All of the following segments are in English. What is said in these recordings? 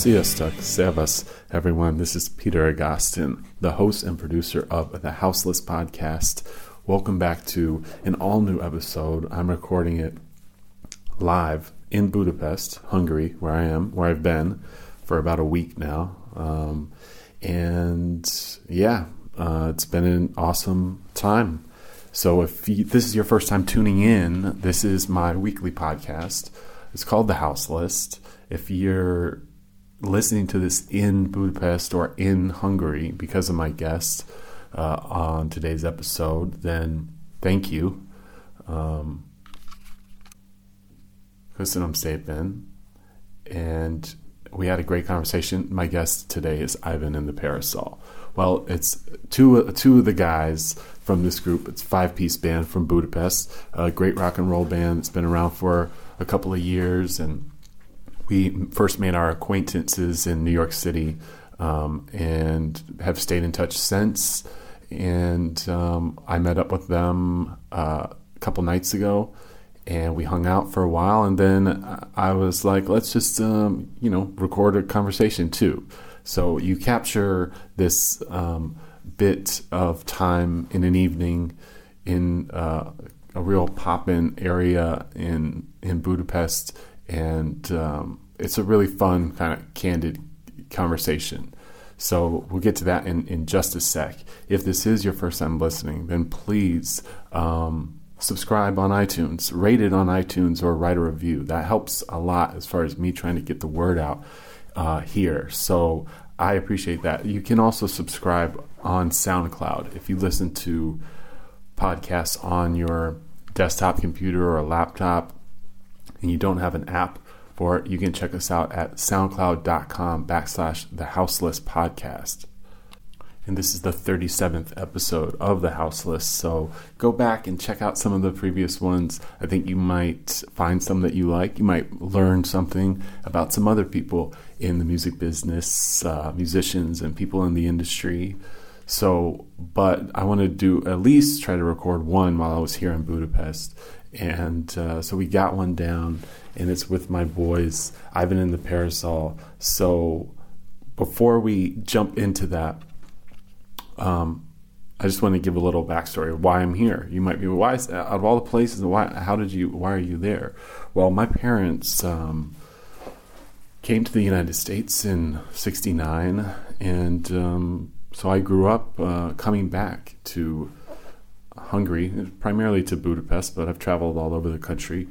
Sziasztok, Servus, everyone. This is Peter Agoston, the host and producer of the Houseless podcast. Welcome back to an all new episode. I'm recording it live in Budapest, Hungary, where I am, where I've been for about a week now. Um, and yeah, uh, it's been an awesome time. So if you, this is your first time tuning in, this is my weekly podcast. It's called The Houseless. If you're listening to this in Budapest or in Hungary because of my guest uh, on today's episode, then thank you. Um, köszönöm. And we had a great conversation. My guest today is Ivan in the Parazol. Well, it's two two of the guys from this group. It's five piece band from Budapest, a great rock and roll band that's been around for a couple of years and we first made our acquaintances in New York City um, and have stayed in touch since. And um, I met up with them uh, a couple nights ago and we hung out for a while. And then I was like, let's just, um, you know, record a conversation too. So you capture this um, bit of time in an evening in uh, a real pop in area in, in Budapest and um, it's a really fun kind of candid conversation. So we'll get to that in, in just a sec. If this is your first time listening, then please um, subscribe on iTunes, rate it on iTunes, or write a review. That helps a lot as far as me trying to get the word out uh, here. So I appreciate that. You can also subscribe on SoundCloud if you listen to podcasts on your desktop computer or laptop and you don't have an app for it, you can check us out at soundcloud.com backslash the houseless podcast. And this is the 37th episode of the Houseless. So go back and check out some of the previous ones. I think you might find some that you like. You might learn something about some other people in the music business, uh, musicians, and people in the industry. So, but I want to do at least try to record one while I was here in Budapest and uh, so we got one down, and it's with my boys, Ivan and the Parazol. So before we jump into that, um, I just want to give a little backstory of why I'm here. You might be, why out of all the places, why? How did you? Why are you there? Well, my parents um, came to the United States in '69, and um, so I grew up uh, coming back to Hungary, primarily to Budapest, but I've traveled all over the country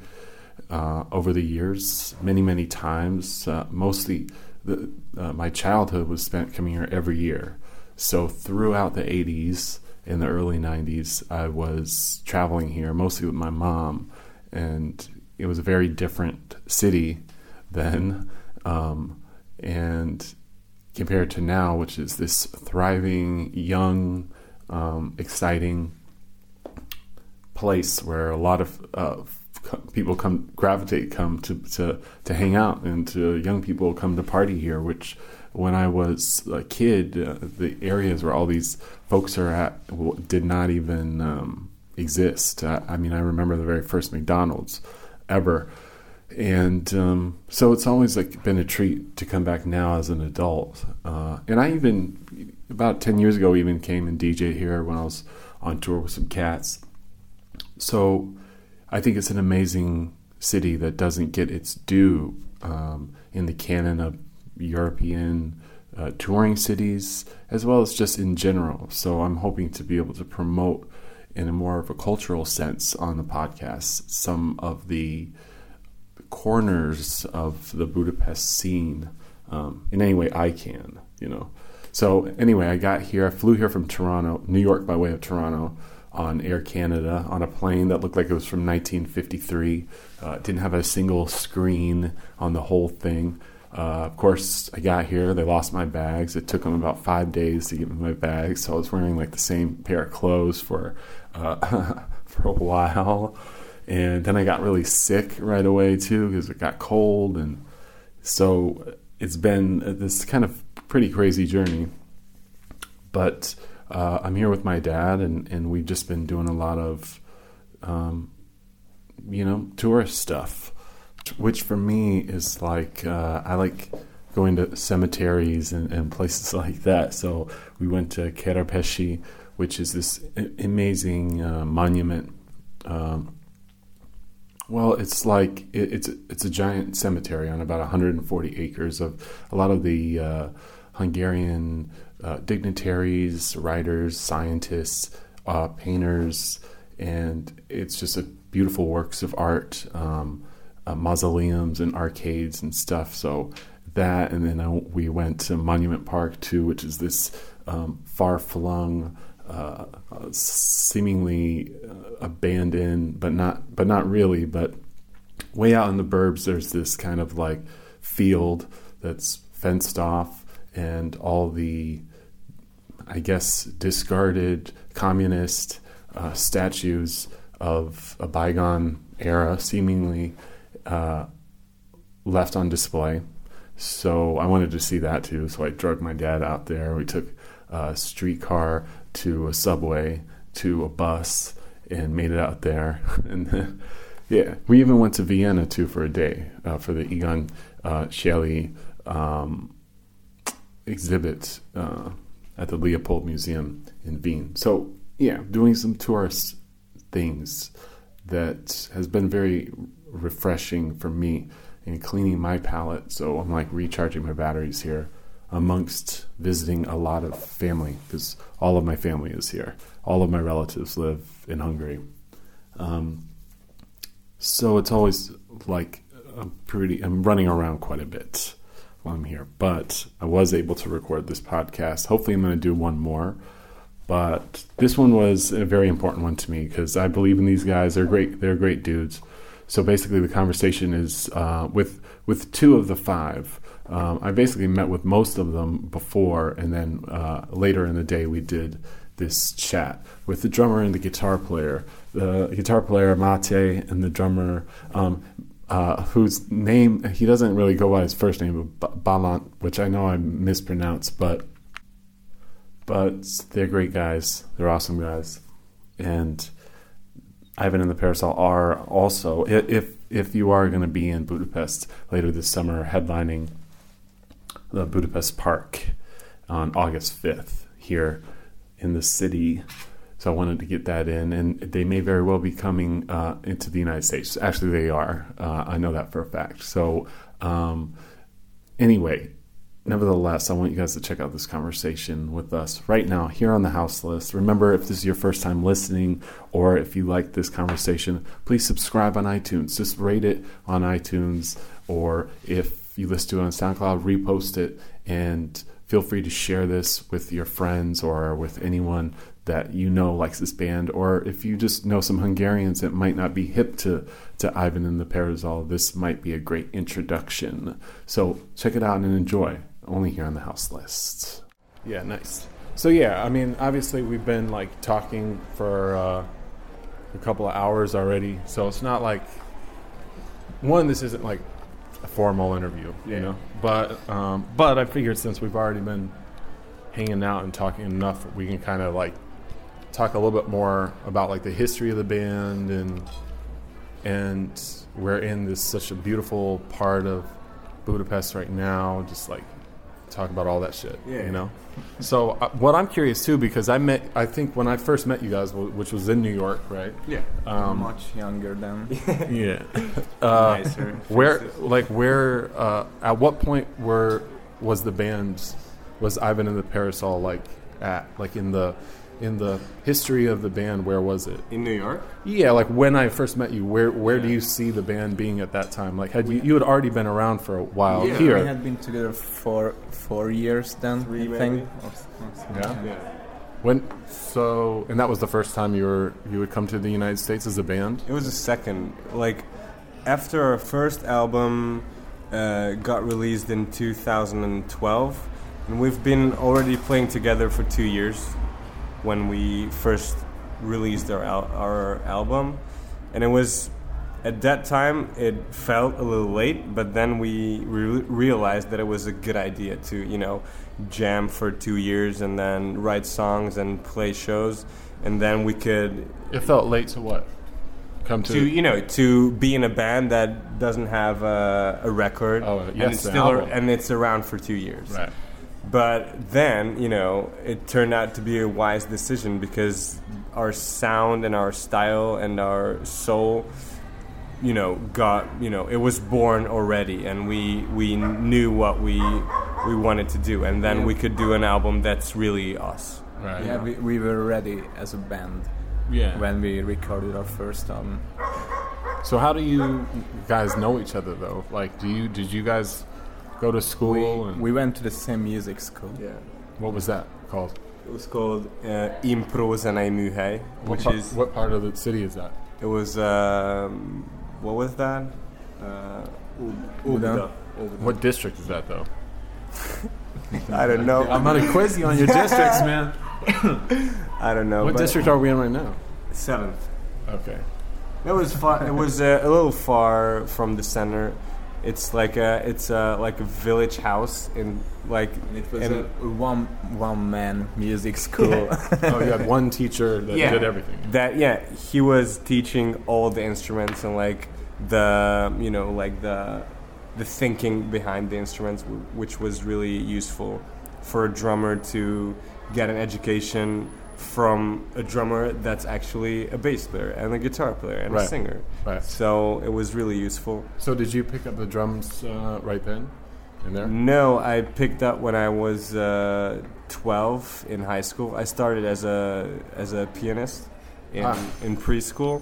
uh, over the years, many, many times. Uh, mostly, the, uh, my childhood was spent coming here every year. So throughout the 80s and the early 90s, I was traveling here, mostly with my mom, and it was a very different city then. Um, and compared to now, which is this thriving, young, um, exciting place where a lot of uh, people come gravitate come to, to to hang out and to young people come to party here which when I was a kid uh, the areas where all these folks are at did not even um, exist. Uh, I mean I remember the very first McDonald's ever. And um, so it's always like been a treat to come back now as an adult. Uh, and I even about 10 years ago even came and DJ here when I was on tour with some cats so I think it's an amazing city that doesn't get its due um, in the canon of European uh, touring cities, as well as just in general. So I'm hoping to be able to promote in a more of a cultural sense on the podcast some of the corners of the Budapest scene um, in any way I can, you know. So anyway, I got here. I flew here from Toronto, New York, by way of Toronto on Air Canada on a plane that looked like it was from 1953. Uh, didn't have a single screen on the whole thing. Uh, of course, I got here. They lost my bags. It took them about five days to get me my bags, so I was wearing like the same pair of clothes for uh, for a while. And then I got really sick right away too because it got cold, and so it's been this kind of pretty crazy journey. But uh, I'm here with my dad, and, and we've just been doing a lot of, um, you know, tourist stuff, which for me is like, uh, I like going to cemeteries and, and places like that. So we went to Kerepesi, which is this amazing uh, monument. Um, well, it's like it, it's it's a giant cemetery on about 140 acres of a lot of the uh, Hungarian uh, dignitaries, writers, scientists, uh, painters, and it's just a beautiful works of art, um, uh, mausoleums and arcades and stuff. So that, and then I, we went to Monument Park too, which is this um, far-flung, uh, seemingly uh, abandoned, but not, but not really. But way out in the burbs, there's this kind of like field that's fenced off, and all the, I guess, discarded communist uh, statues of a bygone era, seemingly uh, left on display. So I wanted to see that too. So I drug my dad out there. We took a streetcar to a subway to a bus and made it out there. and then, yeah, we even went to Vienna too for a day uh, for the Egon uh, Schiele um, exhibit uh, at the Leopold Museum in Wien. So yeah, doing some tourist things that has been very refreshing for me and cleaning my palate. So I'm like recharging my batteries here amongst visiting a lot of family because all of my family is here. All of my relatives live in Hungary. Um, so it's always like I'm pretty, I'm running around quite a bit while I'm here, but I was able to record this podcast. Hopefully, I'm going to do one more. But this one was a very important one to me because I believe in these guys. They're great. They're great dudes. So basically, the conversation is uh, with with two of the five. Um, I basically met with most of them before, and then uh, later in the day we did this chat with the drummer and the guitar player. The guitar player Máté and the drummer, um, uh, whose name he doesn't really go by his first name, but Bálint, which I know I mispronounced, but but they're great guys. They're awesome guys, and Ivan and the Parazol are also if if you are going to be in Budapest later this summer, headlining the Budapest Park on August fifth here in the city. So I wanted to get that in, and they may very well be coming uh, into the United States. Actually, they are. Uh, I know that for a fact. So um, anyway, nevertheless, I want you guys to check out this conversation with us right now here on the Houseless. Remember, if this is your first time listening or if you like this conversation, please subscribe on iTunes. Just rate it on iTunes, or if you listen to it on SoundCloud, repost it and feel free to share this with your friends or with anyone that you know likes this band, or if you just know some Hungarians that might not be hip to, to Ivan and the Parazol, this might be a great introduction. So check it out and enjoy only here on the Houseless. Yeah, nice. So yeah, I mean, obviously we've been like talking for uh, a couple of hours already, so it's not like one. This isn't like a formal interview, yeah. you know. But um, but I figured since we've already been hanging out and talking enough, we can kind of like talk a little bit more about like the history of the band and and we're in this such a beautiful part of Budapest right now, just like talk about all that shit. Yeah. You know. So uh, what I'm curious too, because I met, I think when I first met you guys, which was in New York, right? Yeah. Um, much younger than. yeah. Uh, Nicer. Where, like, where, uh, at what point were was the band, was Ivan and the Parazol like at, like in the in the history of the band, where was it? In New York? Yeah, like when I first met you, where where yeah. do you see the band being at that time? Like, had you you had already been around for a while yeah, here? We had been together for four years then. Three, I think. Yeah. yeah. When so, and that was the first time you were you would come to the United States as a band. It was the second. Like after our first album uh, got released in 2012, and we've been already playing together for two years when we first released our al- our album, and it was at that time it felt a little late, but then we re- realized that it was a good idea to you know jam for two years and then write songs and play shows, and then we could. It felt late to what? come to, to you know to be in a band that doesn't have a, a record Oh, yes, and it's still and it's around for two years right. But then you know it turned out to be a wise decision because our sound and our style and our soul you know got you know it was born already and we we knew what we we wanted to do and then Yeah. we could do an album that's really us Right. Yeah, we, we were ready as a band yeah. when we recorded our first album. So how do you guys know each other though? Like, do you did you guys go to school? and We went to the same music school. yeah what was that called? it was called uh, Impro Zenei which par- is what part of the city is that? It was um, what was that? Uh, Uda. What district is that though? I don't know. I'm gonna quiz you on your districts, man. I don't know. What district are we in right now? Seventh. Okay. It was far. It was uh, a little far from the center. It's like a it's a, like a village house in like It was in, a one one man music school. Oh, you had one teacher that Yeah. did everything. that yeah he was teaching all the instruments and like the you know like the the thinking behind the instruments w- which was really useful for a drummer to get an education from a drummer that's actually a bass player and a guitar player and a singer Right. so it was really useful So did you pick up the drums uh, right then, in there? no i picked up when i was uh, 12 in high school i started as a as a pianist in, Ah. in preschool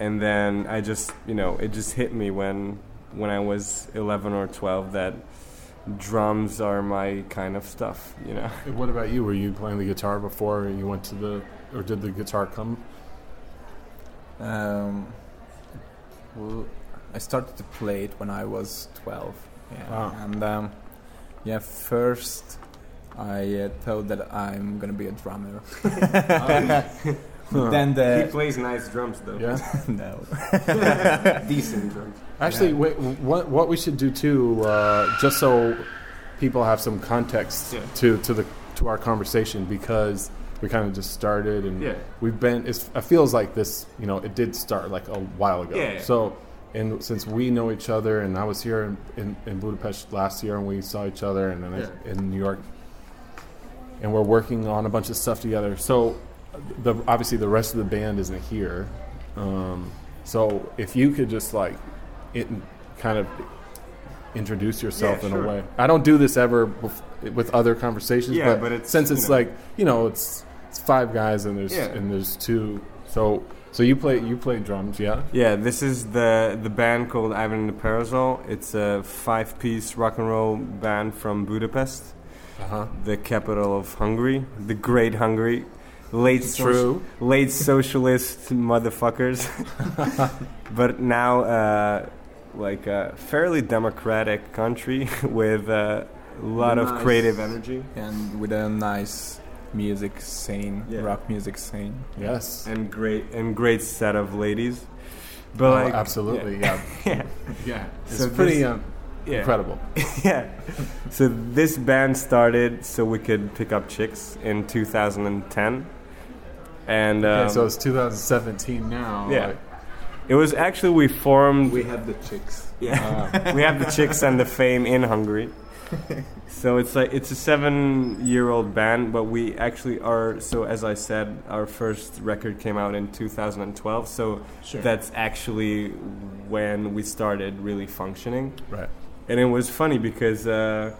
and then i just you know it just hit me when when i was 11 or 12 that drums are my kind of stuff you know What about you? Were you playing the guitar before you went to the, or did the guitar come? um, well, I started to play it when I was 12. Yeah. Wow. And um, yeah, first I uh, thought that I'm gonna be a drummer. Huh. then the he plays nice drums though Yeah. no. decent drums Actually, wait, what what we should do too, uh, just so people have some context Yeah. to to the to our conversation, because we kind of just started and Yeah. we've been. It's, it feels like this. You know, it did start like a while ago. Yeah, yeah. So, and since we know each other, and I was here in, in, in Budapest last year, and we saw each other, and then in New York, and we're working on a bunch of stuff together. So, the obviously the rest of the band isn't here. Um, so if you could just like it kind of introduce yourself Yeah, in sure. a way. I don't do this ever bef- with other conversations, Yeah, but, but it's, since you it's know. like you know, it's it's five guys and there's Yeah. and there's two. So so you play you play drums, yeah? Yeah, this is the the band called Ivan and the Parazol. It's a five-piece rock and roll band from Budapest, Uh huh. the capital of Hungary, the great Hungary. Late true. late socialist motherfuckers, but now uh, like a fairly democratic country with a lot of creative energy and with a nice music scene, Yeah. rock music scene. Yes. and great and great set of ladies. But Oh, like, absolutely, yeah, yeah, yeah. It's So pretty this- um, yeah. incredible. yeah. So this band started so we could pick up chicks in 2010, and um, Okay, so it's 2017 now. Yeah. like- it was actually we formed. We have the chicks. yeah, uh, we have the chicks and the fame in Hungary. So it's like it's a seven-year-old band, but we actually are. So as I said, our first record came out in 2012. So sure. that's actually when we started really functioning. right. And it was funny because uh,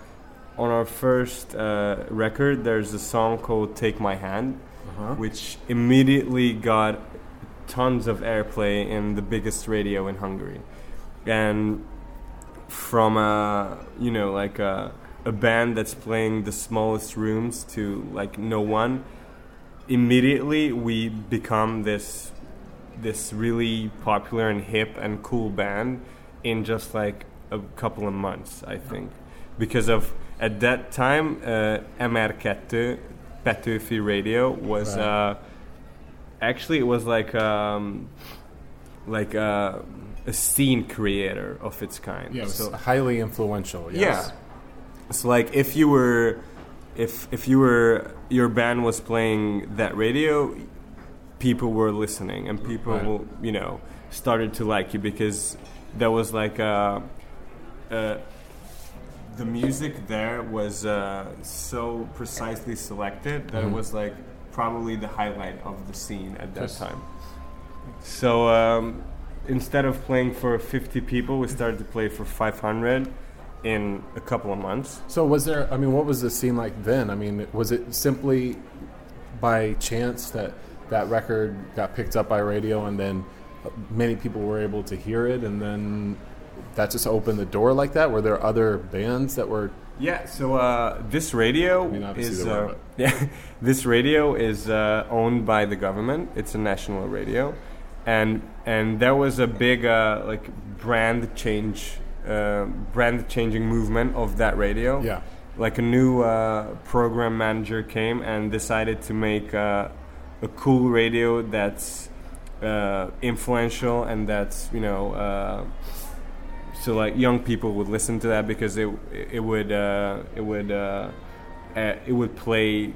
on our first uh, record, there's a song called "Take My Hand," Uh-huh. which immediately got tons of airplay in the biggest radio in Hungary, and from a you know like a, a band that's playing the smallest rooms to like no one, immediately we become this this really popular and hip and cool band in just like a couple of months, I think, because of at that time uh, MR2 Petőfi Radio was Right. uh, actually it was like um, like a, a scene creator of its kind. Yeah, it so, highly influential. Yes. yeah. So like if you were if if you were your band was playing that radio, people were listening and people Right. you know started to like you because there was like uh, uh, the music there was uh, so precisely selected that Mhm. it was like probably the highlight of the scene at that Yes. time. So um, instead of playing for 50 people, we started to play for 500 in a couple of months. So was there? I mean, what was the scene like then? I mean, was it simply by chance that that record got picked up by radio, and then many people were able to hear it, and then that just opened the door like that? Were there other bands that were? Yeah, so uh, this radio I mean, is uh, but- yeah, this radio is uh, owned by the government. It's a national radio, and and there was a big uh, like brand change, uh, brand changing movement of that radio. Yeah. like a new uh, program manager came and decided to make uh, a cool radio that's uh, influential and that's you know uh, so like young people would listen to that because it it would uh, it would uh, uh, it would play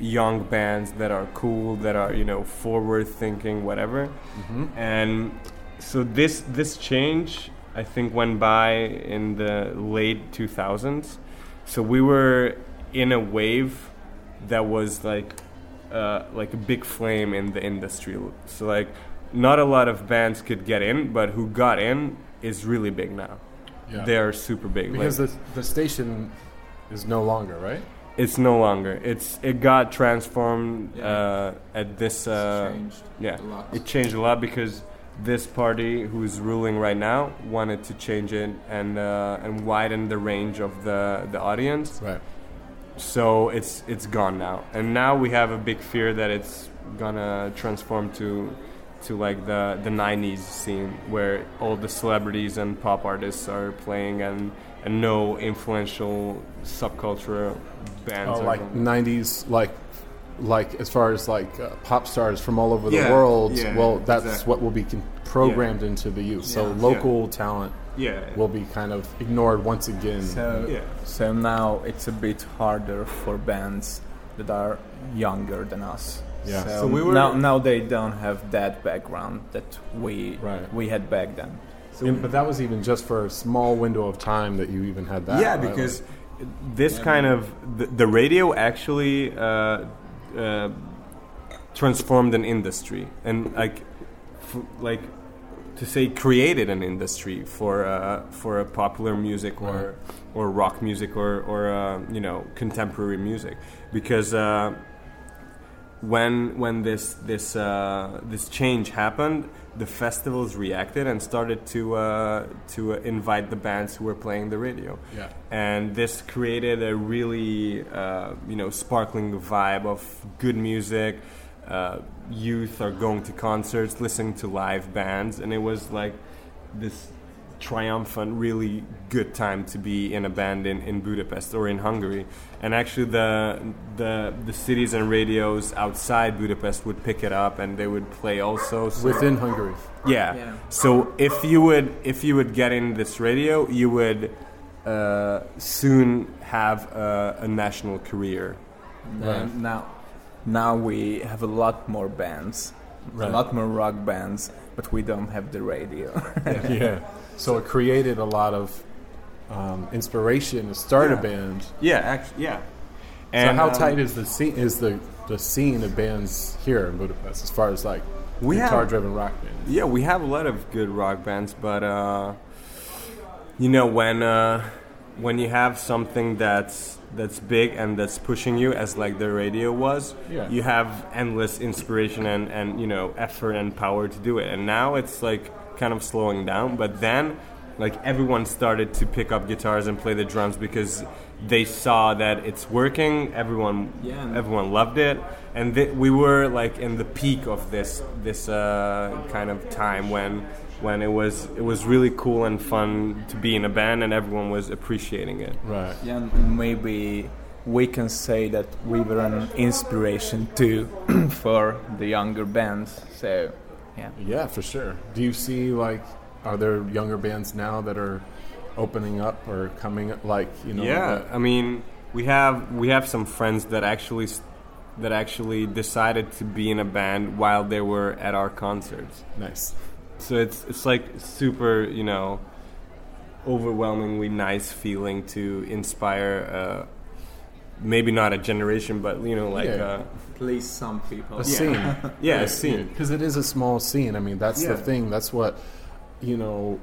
young bands that are cool that are you know forward thinking whatever Mm-hmm. and so this this change I think went by in the late 2000s. So we were in a wave that was like uh, like a big flame in the industry. So like not a lot of bands could get in, but who got in is really big now. Yeah. They are super big. because Like, the the station is no longer right. it's no longer. It's it got transformed Yeah. uh, at this. Uh, changed yeah, a lot. it changed a lot because this party who's ruling right now wanted to change it and uh, and widen the range of the the audience. Right. So it's it's gone now, and now we have a big fear that it's gonna transform to to like the the '90s scene where all the celebrities and pop artists are playing and and no influential subculture bands. Oh, are like going- '90s, like like as far as like uh, pop stars from all over Yeah, the world. yeah, well, that's exactly. what will be con- programmed into the youth. So Yeah. local talent yeah, will be kind of ignored once again. So, Yeah. so now it's a bit harder for bands that are younger than us. Yeah. So, So we were- now, now they don't have that background that we Right. we had back then. And- but that was even just for a small window of time that you even had that. yeah, right? because this Yeah. kind of the, the radio actually uh, uh, transformed an industry and like f- like to say created an industry for uh, for a popular music or Right. or rock music or or uh, you know contemporary music because uh, when when this this uh, this change happened, the festivals reacted and started to uh, to uh, invite the bands who were playing the radio. Yeah. and this created a really uh, you know sparkling vibe of good music. Uh, youth are going to concerts listening to live bands. And it was like this triumphant really good time to be in a band in, in Budapest or in Hungary and actually the, the the cities and radios outside Budapest would pick it up and they would play also so Within Hungary. yeah. Yeah. So if you would if you would get in this radio, you would uh, soon have a, a national career. And Right. now, now we have a lot more bands, Right. a lot more rock bands, but we don't have the radio. yeah. So it created a lot of um, inspiration to start a band. Yeah, actually, yeah. so how um, tight is the scene? Is the the scene of bands here in Budapest as far as like We guitar-driven rock bands? Yeah, we have a lot of good rock bands, but uh, you know when uh, when you have something that's that's big and that's pushing you, as like the radio was, Yeah. you have endless inspiration and and you know effort and power to do it. And now it's like kind of slowing down, but then like everyone started to pick up guitars and play the drums because they saw that it's working. Everyone, Yeah. everyone loved it, and th- we were like in the peak of this this uh, kind of time when when it was it was really cool and fun to be in a band and everyone was appreciating it. Right. Yeah, and maybe we can say that we were an inspiration too for the younger bands. So, yeah. Yeah, for sure. Do you see like are there younger bands now that are opening up or coming like you know? yeah, that- I mean, we have we have some friends that actually that actually decided to be in a band while they were at our concerts. nice. So it's it's like super, you know, overwhelmingly nice feeling to inspire. Maybe not a generation, but you know, like Yeah. uh, At least some people. a scene. yeah, a scene. because it is a small scene. I mean, that's Yeah. the thing. That's what you know.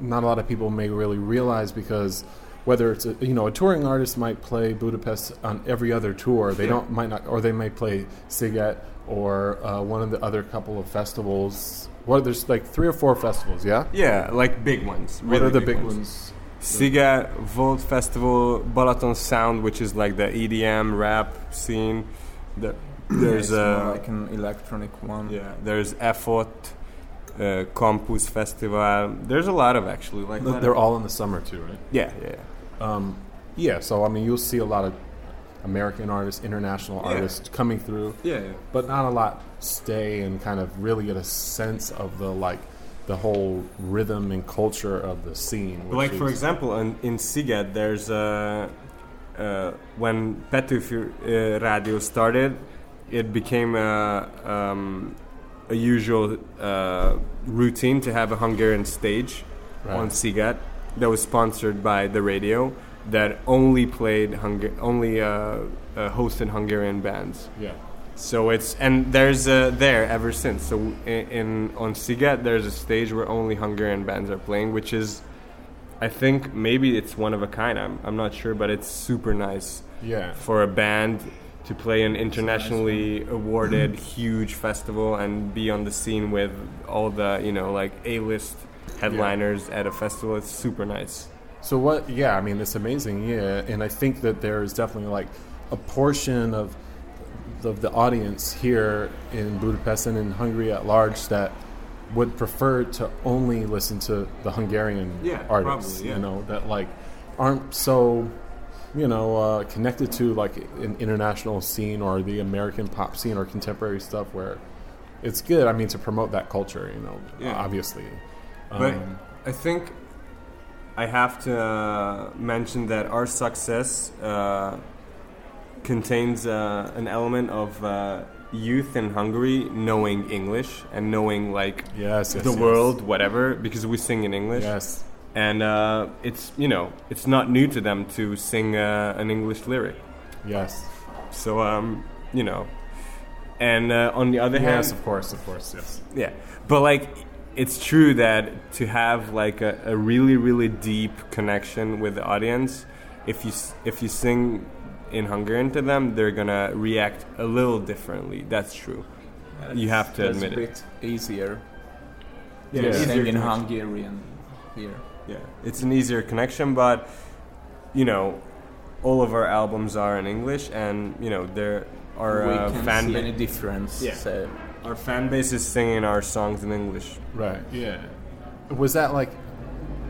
Not a lot of people may really realize because whether it's a, you know a touring artist might play Budapest on every other tour. They Yeah. don't might not, or they may play Sziget or uh, one of the other couple of festivals. What there's like three or four festivals. Yeah. Yeah, like big ones. what are the big ones? Sziget Volt Festival, Balaton Sound, which is like the EDM rap scene. The, there's It's more uh, like an electronic one. yeah, there's EFOTT, uh, Campus Festival. There's a lot of actually like Th- They're all in the summer too, right? yeah, yeah, yeah. Um, yeah. So I mean, you'll see a lot of American artists, international Yeah. artists coming through. yeah, yeah. but not a lot stay and kind of really get a sense of the like the whole rhythm and culture of the scene. which Like for example, in, in Sziget, there's uh, uh, when Petőfi uh, Radio started, it became a, um, a usual uh, routine to have a Hungarian stage Right. on Sziget that was sponsored by the radio that only played Hunga- only uh, uh, hosted Hungarian bands. yeah, So it's and there's uh, there ever since. So in, in on Sziget, there's a stage where only Hungarian bands are playing, which is, I think maybe it's one of a kind. I'm I'm not sure, but it's super nice yeah, for a band to play an internationally awarded huge festival and be on the scene with all the you know like A-list headliners at a festival. It's super nice. So what? Yeah, I mean, it's amazing. Yeah, and I think that there is definitely like a portion of of the audience here in Budapest and in Hungary at large that would prefer to only listen to the Hungarian Yeah, artists. probably, yeah. You know that like aren't so you know uh, connected to like an international scene or the American pop scene or contemporary stuff where it's good. I mean, to promote that culture. You know, Yeah. obviously. But Um, I think I have to mention that our success uh, contains uh, an element of uh, youth in Hungary knowing English and knowing like yes, yes, the yes. world, whatever, because we sing in English. Yes. And uh, it's you know it's not new to them to sing uh, an English lyric. Yes. So um, you know, and uh, on the other Yes, hand, of course, of course, yes. yeah, but like it's true that to have like a, a really really deep connection with the audience, if you if you sing in Hungarian to them, they're gonna react a little differently. That's true. You have to That's admit a it. bit easier. Yeah. to Easier in connection. Hungarian here. Yeah, it's an easier connection, but you know, all of our albums are in English, and you know there our we uh, fan see ba- any difference. Yeah. So our fan base is singing our songs in English. Right. Yeah. Was that like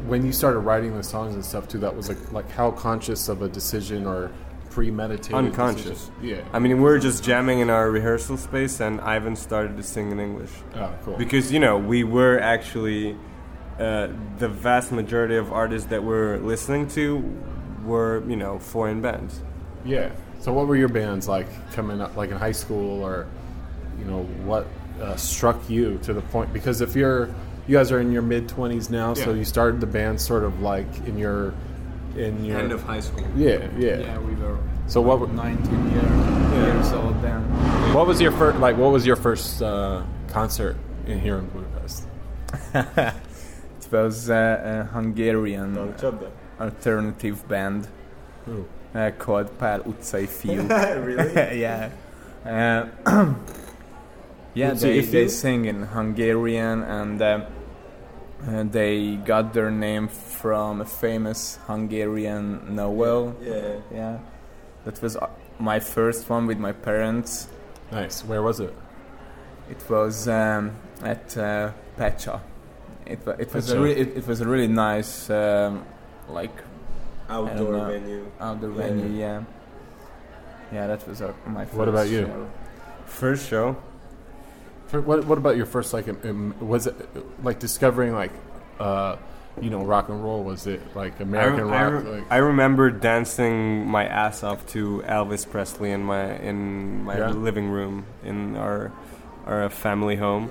when you started writing the songs and stuff too? That was like like how conscious of a decision or premeditated? Unconscious. decision? Yeah. I mean, we're just jamming in our rehearsal space, and Ivan started to sing in English oh, cool. because you know we were actually uh, the vast majority of artists that we're listening to were you know foreign bands. yeah. So what were your bands like coming up, like in high school, or you know what uh, struck you to the point? Because if you're you guys are in your mid twenties now, so you started the band sort of like in your in your End of high school. yeah yeah. yeah, we were So what were- 19 year, years old then. What was your first like? What was your first uh, concert in here in Budapest? It was uh, a Hungarian alternative band uh, called Pál utcai fiú. really? yeah. Uh, yeah, they, they sing in Hungarian and uh, uh, they got their name from a famous Hungarian novel. Yeah. Yeah. That was uh, my first one with my parents. Nice. Where was it? It was um, at uh, PeCsa. It, wa- it was a PeCsa. re- it, it was a really nice um, like Outdoor know. venue. outdoor Yeah. venue. Yeah. Yeah, that was our, my first. What about you? show. First show. For, what What about your first like? um, um, was it like discovering like, uh, you know, rock and roll? Was it like American I, I, rock? re- like, I remember dancing my ass off to Elvis Presley in my in my Yeah? living room in our our family home.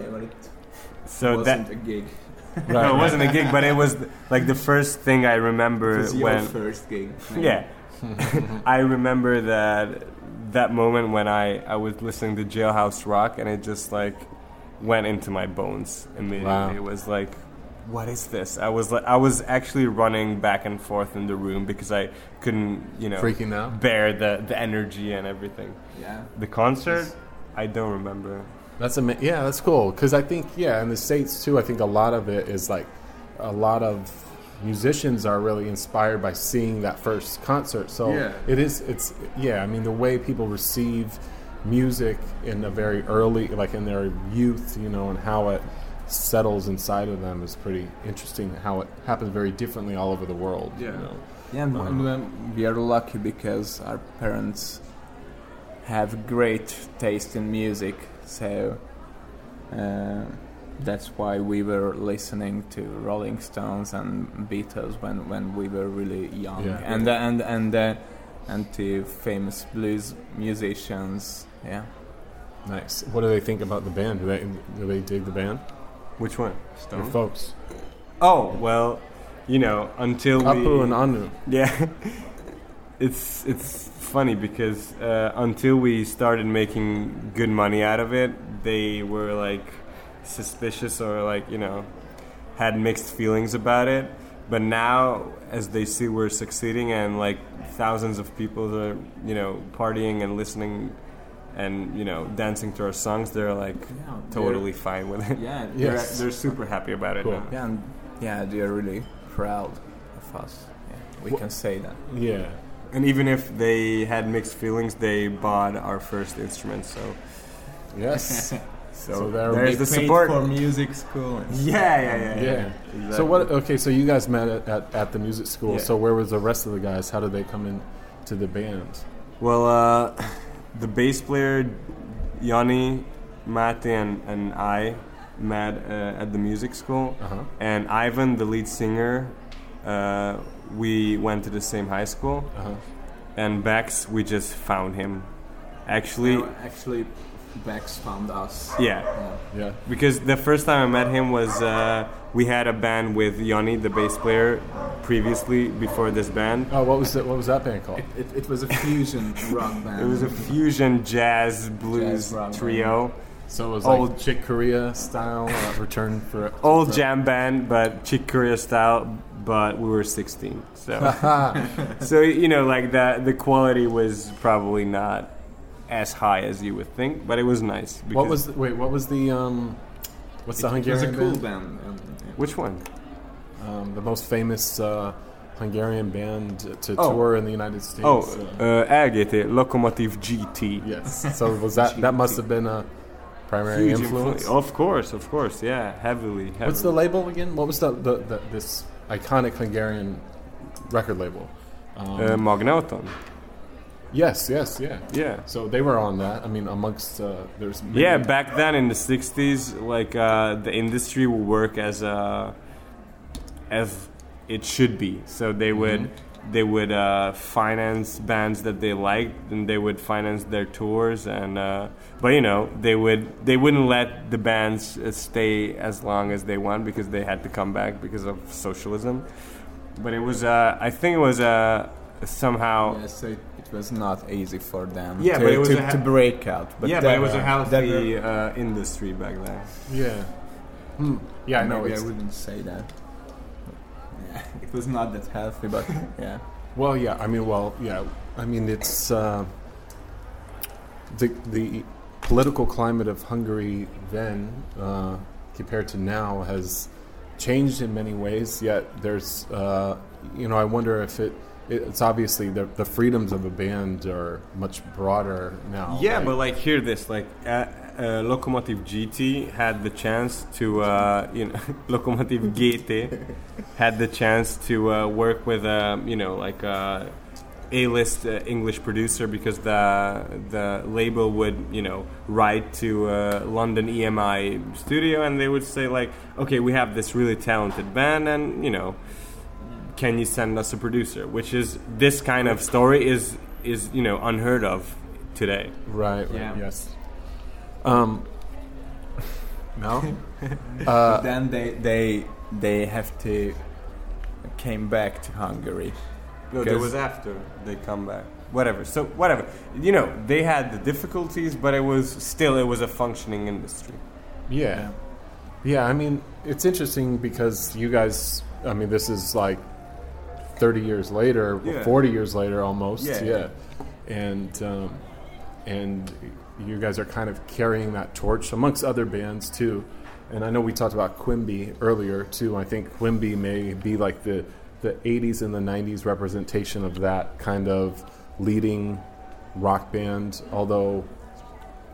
So wasn't that a gig. no, it wasn't a gig, but it was like the first thing I remember It was your when. first gig. Yeah, I remember that that moment when I I was listening to Jailhouse Rock and it just like went into my bones immediately. Wow. It was like, what is this? I was like, I was actually running back and forth in the room because I couldn't, you know, Freaking out. bear the the energy and everything. Yeah. The concert, I don't remember. That's ama- yeah, that's cool. Because I think yeah, in the states too, I think a lot of it is like a lot of musicians are really inspired by seeing that first concert. So Yeah. it is. It's yeah. I mean, the way people receive music in a very early, like in their youth, you know, and how it settles inside of them is pretty interesting. How it happens very differently all over the world. You Yeah. know? Yeah, and, Uh-huh. we are lucky because our parents have great taste in music, so uh, that's why we were listening to Rolling Stones and Beatles when, when we were really young, Yeah. and uh, and and uh, and to famous blues musicians. Yeah, Nice. What do they think about the band? Do they do they dig the band? Which one? Your folks, Oh well, you know, until Apu we and Anu. Yeah, it's it's funny because uh, until we started making good money out of it, they were like suspicious or like you know had mixed feelings about it. But now, as they see we're succeeding and like thousands of people are you know partying and listening and you know dancing to our songs, they're like yeah, totally fine with it. Yeah, Yes. They're, they're super happy about it Cool. now. yeah, and yeah, they are really proud of us. Yeah, we Wha- can say that. Yeah. And even if they had mixed feelings, they bought our first instrument. So, Yes. so, So there there's we the support. for music school. and yeah, yeah, yeah, Yeah. Exactly. So what? Okay, so you guys met at, at, at the music school. Yeah. So where was the rest of the guys? How did they come in to the band? Well, uh, the bass player, Yanni, Máté, and, and I met uh, at the music school. Uh huh. And Ivan, the lead singer, uh, we went to the same high school. Uh huh. And Bex, we just found him. Actually, No, actually, Bex found us. yeah. Yeah. Yeah. Because the first time I met him was uh, we had a band with Yanni, the bass player, previously before this band. Oh, what was that? What was that band called? It, it was a fusion rock band. It was a fusion jazz blues Jazz rock trio, So it was Old- like Chick Corea style uh, return for old for- jam band, but Chick Corea style. But we were 16, so so you know, like that. The quality was probably not as high as you would think, but it was nice. what was the, wait? What was the um? What's the it, it was Hungarian a cool band? band. which one? Um, the most famous uh, Hungarian band to Oh. tour in the United States. Oh, uh, uh, LGT, Locomotive GT. yes. So was that that must have been a primary Huge influence? influ- Of course, of course, yeah, heavily. heavily. What's the label again? What was the, the, the this iconic Hungarian record label? Um, Uh, Magnoton. Yes, yes, yeah. Yeah. So they were on that. I mean, amongst uh, there's many- Yeah, back then in the '60s, like uh, the industry would work as a as it should be. So they would they would uh, finance bands that they liked, and they would finance their tours. And uh, but you know they would they wouldn't let the bands uh, stay as long as they want because they had to come back because of socialism. But it was uh, I think it was uh, somehow. Yeah, so it, it was not easy for them Yeah, to, but it was to, ha- to break out. But yeah, that- but it was a healthy were- uh, industry back then. yeah. Hmm. Yeah, I. Maybe I wouldn't say that. Yeah, it was not that healthy, but yeah. well, yeah. I mean, well, yeah. I mean, it's uh, the the political climate of Hungary then uh, compared to now has changed in many ways. Yet there's, uh, you know, I wonder if it. It's obviously the the freedoms of a band are much broader now. Yeah, right? but like hear this, like uh, uh, Locomotive GT had the chance to, uh, you know, Locomotive GT had the chance to uh, work with, um, you know, like a A-list uh, English producer because the the label would, you know, write to uh, London EMI studio and they would say like, okay, we have this really talented band and you know, can you send us a producer? Which is this kind of story is is you know unheard of today. Right. right Yeah. Yes. Um, No. uh, then they they they have to came back to Hungary. No, it was after they come back. Whatever. So whatever. You know, they had the difficulties, but it was still it was a functioning industry. yeah. Yeah, I mean, it's interesting because you guys, I mean, this is like 30 years later, Yeah. 40 years later almost. Yeah. Yeah. And, um, and you guys are kind of carrying that torch amongst other bands too. And I know we talked about Quimby earlier too. I think Quimby may be like the, the 80s and the 90s representation of that kind of leading rock band, although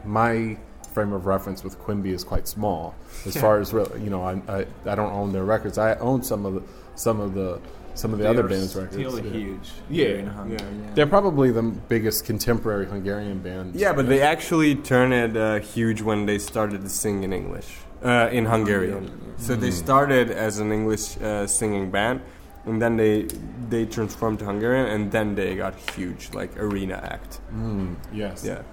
my frame of reference with Quimby is quite small as far as real, you know I, I I don't own their records. I own some of the some of the some of the They other are bands' records. Still yeah. huge. Yeah, here in Hungary. yeah. yeah. They're probably the biggest contemporary Hungarian band. Yeah, but they actually turned it uh, huge when they started to sing in English, uh, in Hungarian. So they started as an English uh, singing band, and then they they transformed to Hungarian, and then they got huge, like arena act. Mm, yes. Yeah,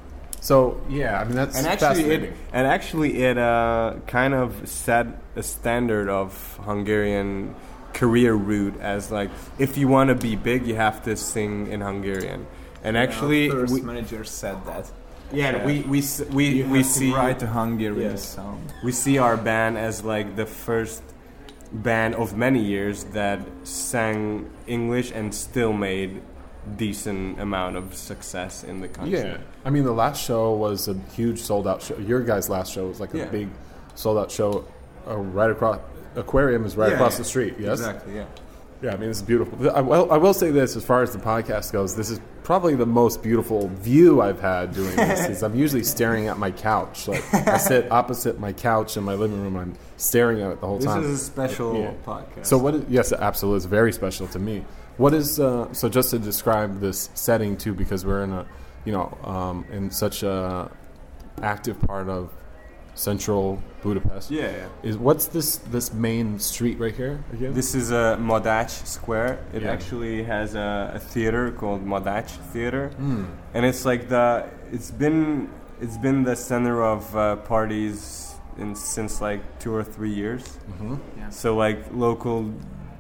So yeah, I mean that's and actually it fascinating. and actually it uh, kind of set a standard of Hungarian career route as like if you want to be big, you have to sing in Hungarian. And actually, Our first we, manager said that. yeah, Yeah. we we we You we have to see write a Hungarian Yeah. song. we see our band as like the first band of many years that sang English and still made decent amount of success in the country. Yeah, I mean the last show was a huge sold out show. Your guys' last show was like a Yeah. big sold out show. Uh, right across Aquarium is right Yeah, across yeah. the street. Yes. Exactly. Yeah. Yeah, I mean, this is beautiful. I will, I will say this as far as the podcast goes, this is probably the most beautiful view I've had doing this. is I'm usually staring at my couch. Like I sit opposite my couch in my living room. I'm staring at it the whole This time. This is a special Yeah. podcast. So what? Is, yes, absolutely. It's very special to me. What is uh, so? Just to describe this setting too, because we're in a, you know, um, in such a active part of central Budapest. yeah, yeah. Is what's this this main street right here again? This is a Madách Square. It Yeah. actually has a, a theater called Madách Theater, Hmm. and it's like the it's been it's been the center of uh, parties in since like two or three years. hmm Yeah. So like local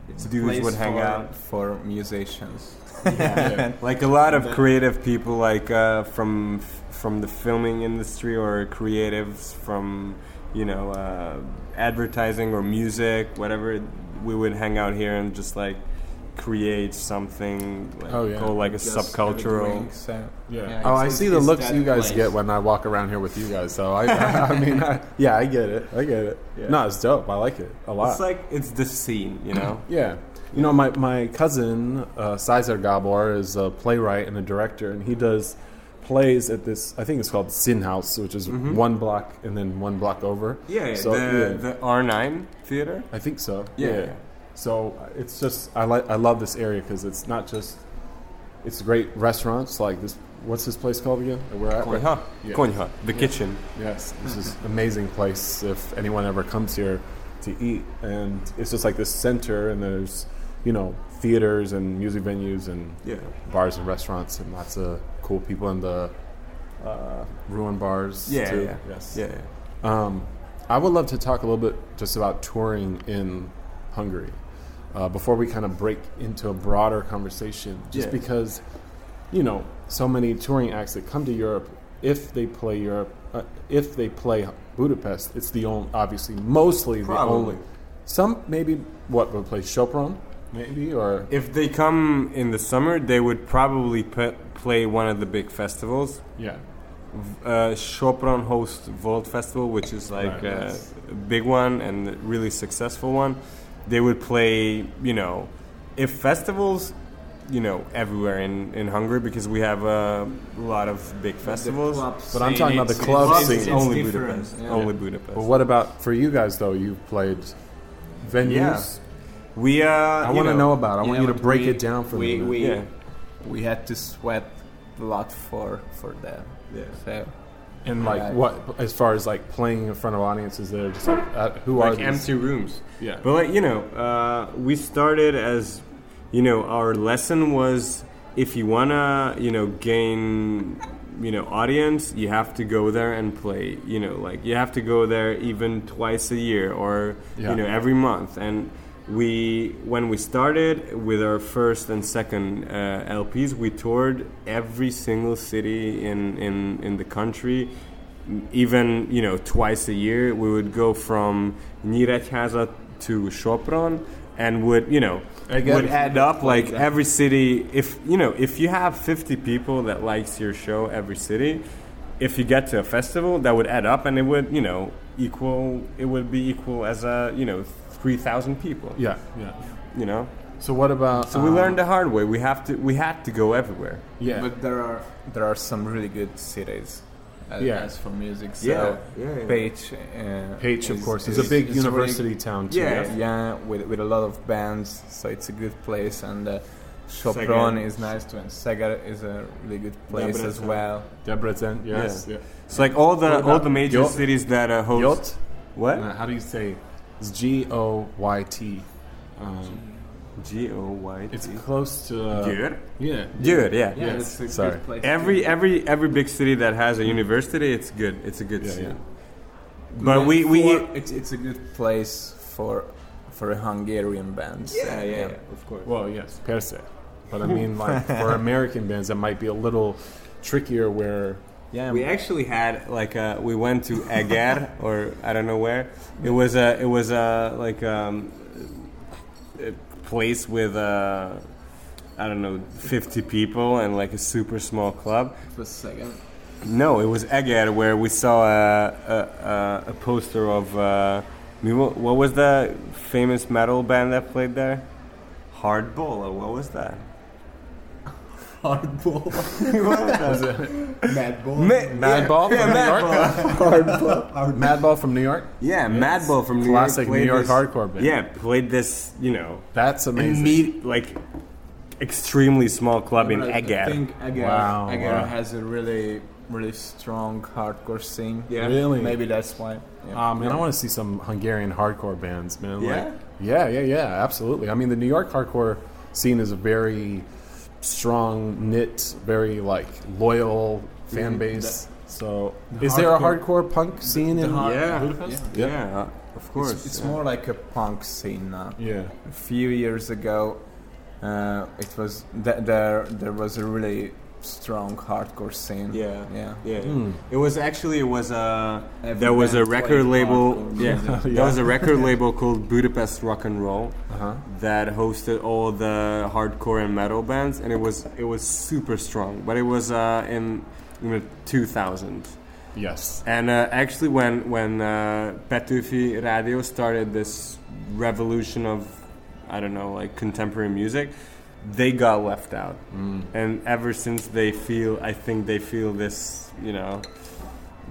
It's a dudes place would hang for, out. for musicians. Yeah. Like a lot of creative people, like uh, from from the filming industry or creatives from you know uh, advertising or music, whatever. We would hang out here and just like create something like, Oh, yeah. called like a Just subcultural. drink, so Yeah. Yeah, oh, I see the looks you guys place. get when I walk around here with you guys. So I, I, mean, I, yeah, I get it. I get it. Yeah. No, it's dope. I like it a lot. It's like it's the scene, you know. Yeah. You know, my, my cousin, uh, Cesar Gabor, is a playwright and a director, and he does plays at this, I think it's called Sin House, which is Mhm. one block and then one block over. Yeah, yeah, So, the yeah. the R nine theater. I think so. Yeah. So uh, it's just, I, like I love this area because it's not just, it's great restaurants like this. What's this place called again? We're at? Konyha, Yeah. Konyha, the kitchen. Yes, this is amazing place if anyone ever comes here to eat. And it's just like this center, and there's, you know, theaters and music venues and Yeah. bars and restaurants and lots of cool people in the uh, ruin bars Yeah, too. yeah. Yes. Yeah. Um, I would love to talk a little bit just about touring in Hungary uh, before we kind of break into a broader conversation. Just Yeah. because, you know, so many touring acts that come to Europe, if they play Europe, uh, if they play Budapest, it's the only, obviously, mostly the only. Some maybe what would play Chopin, maybe or If they come in the summer, they would probably p- play one of the big festivals. yeah, Uh, Sopron hosts Volt Festival, which is like Right, uh, a big one and a really successful one. They would play, you know, if festivals, you know, everywhere in, in Hungary because we have uh, a lot of big festivals. But I'm talking about the club Clubs, scene. it's It's only different, Budapest. yeah. Only Budapest. But what about for you guys though? You've played venues. Yeah. We uh, I want to know about. it. I want Yeah, you to break we- it down for we, me. we, Yeah. we had to sweat a lot for for them. Yeah. So and like Right. what, as far as like playing in front of audiences, there just like uh, who are like these? empty rooms. Yeah. But like you know, uh, we started as you know, our lesson was if you wanna you know gain you know audience, you have to go there and play. You know, like you have to go there even twice a year or Yeah. you know every month. And we when we started with our first and second uh, LPs, we toured every single city in in in the country. Even you know twice a year, we would go from Nyíregyháza to Sopron, and would you know would add up like every city. If you know if you have 50 people that likes your show every city, if you get to a festival, that would add up, and it would you know equal. It would be equal as a you know 3,000 people. Yeah, yeah. You know. So what about? So we um, learned the hard way. We have to. We had to go everywhere. Yeah, But there are there are some really good cities. As, Yeah. as for music, so Yeah, yeah, yeah. Pécs, uh, Pécs, of is- course, is, is- a big is really university town too. Yeah. yes? yeah, with with a lot of bands, so it's a good place. And uh, Sopron Szeged. is nice too, and Segar is a really good place as well. Debrecen, yes. Yeah. Yeah. It's like all the all the major Jot? cities that uh, host. Jot? What? Uh, how do you say? It's G O Y T. Um, G O Y T. it's close to. Uh, Good. Yeah. Good. Yeah. Yeah. it's a sorry. good place. Every every every big city that has a university, it's good. It's a good Yeah, city. yeah. But we we For- it's it's a good place for for a Hungarian bands. yeah, yeah, yeah, of course. Well, yes, per se. But I mean, like for American bands, that might be a little trickier. Where yeah. We actually had like uh, we went to Eger or I don't know where. It was a it was a like um, a place with uh, I don't know fifty people and like a super small club. for a second. No, it was Eger where we saw a a, a, a poster of uh, what what was the famous metal band that played there? Hardball. or What was that? Hardball. was it Madball. Ma- Madball yeah, from New York? Hardball. Madball from New York? Yeah, Madball from New Classic York. played New York this- hardcore band. Yeah, played this, you know, That's amazing. imme- like extremely small club in I think Eger, Wow, Eger wow. has a really, really strong hardcore scene. Yeah. Really? Maybe that's why. Yeah. Um, oh man, I want to see some Hungarian hardcore bands, man. Yeah? Like, yeah, yeah, yeah, absolutely. I mean, the New York hardcore scene is a very strong knit, very like loyal fan Mhm. base. so, the is there a hardcore- hardcore punk scene the in hard- Yeah. Budapest? yeah, uh, of course. It's, it's yeah. more like a punk scene now. yeah. A few years ago, uh, it was th- there. There was a really strong hardcore scene. Yeah. yeah. Yeah, Hmm. it was actually it was a Every there was a record label. hardcore Yeah, there was a record label called Budapest Rock and Roll Uh huh. that hosted all the hardcore and metal bands, and it was it was super strong. But it was uh, in in the 2000s. Yes. And uh, actually, when when uh, Petőfi Radio started this revolution of, I don't know, like contemporary music, they got left out. Mm. And ever since they feel, I think they feel this, you know,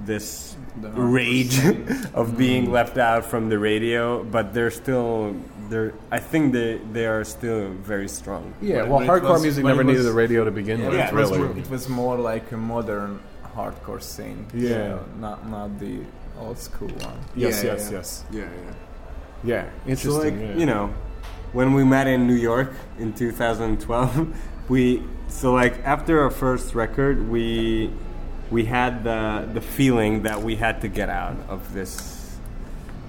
this rage scene. of being left out from the radio. But they're still, they're. I think they they are still very strong. Yeah. But Well, hardcore was- music but it never needed was- the radio to begin Yeah, with. Yeah, it, was really. more, it was more like a modern hardcore scene. Yeah. So not not the old school one. yes. Yeah, yes. yeah. Yes. Yeah, yeah. Yeah. Interesting. So like yeah. you know, when we met in New York in 2012, we so like after our first record, we we had the the feeling that we had to get out of this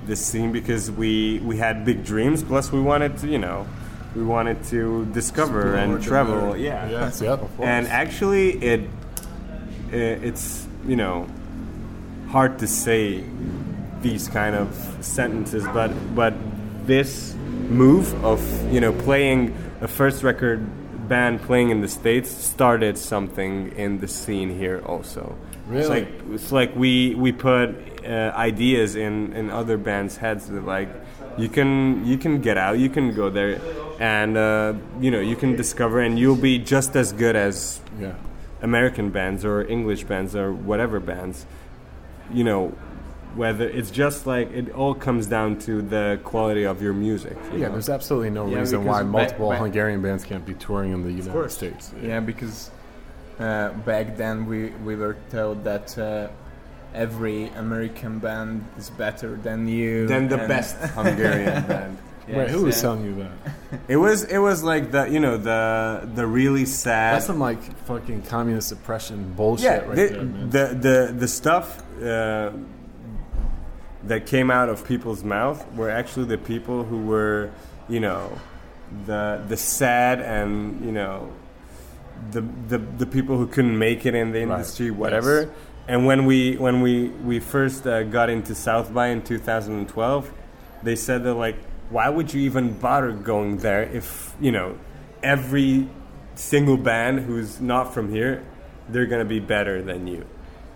this scene because we we had big dreams. Plus, we wanted to you know we wanted to discover Explore and travel. world. Yeah. Yes. Yep. And actually, it, i it's you know hard to say these kind of sentences, but but this move of you know playing a first record band playing in the states started something in the scene here also. It's Really? like it's like we we put uh, ideas in in other bands' heads that like you can you can get out, you can go there, and uh, you know you can discover, and you'll be just as good as yeah. American bands or English bands or whatever bands. You know, whether it's just like it all comes down to the quality of your music. you Yeah, know? there's absolutely no Yeah, reason why back- multiple back- Hungarian bands can't be touring in the United course. States. Yeah, because uh, back then we, we were told that uh, every American band is better than you. Then the best Hungarian band. Wait, who was so- telling you that? It was it was like the you know the the really sad. That's some like fucking communist oppression bullshit yeah, right the, there, man. the the the stuff uh, that came out of people's mouth were actually the people who were you know the the sad and you know the the the people who couldn't make it in the Right. industry, whatever. Yes. And when we when we we first uh, got into South by in 2012, they said that like, why would you even bother going there if you know every single band who's not from here, they're gonna be better than you.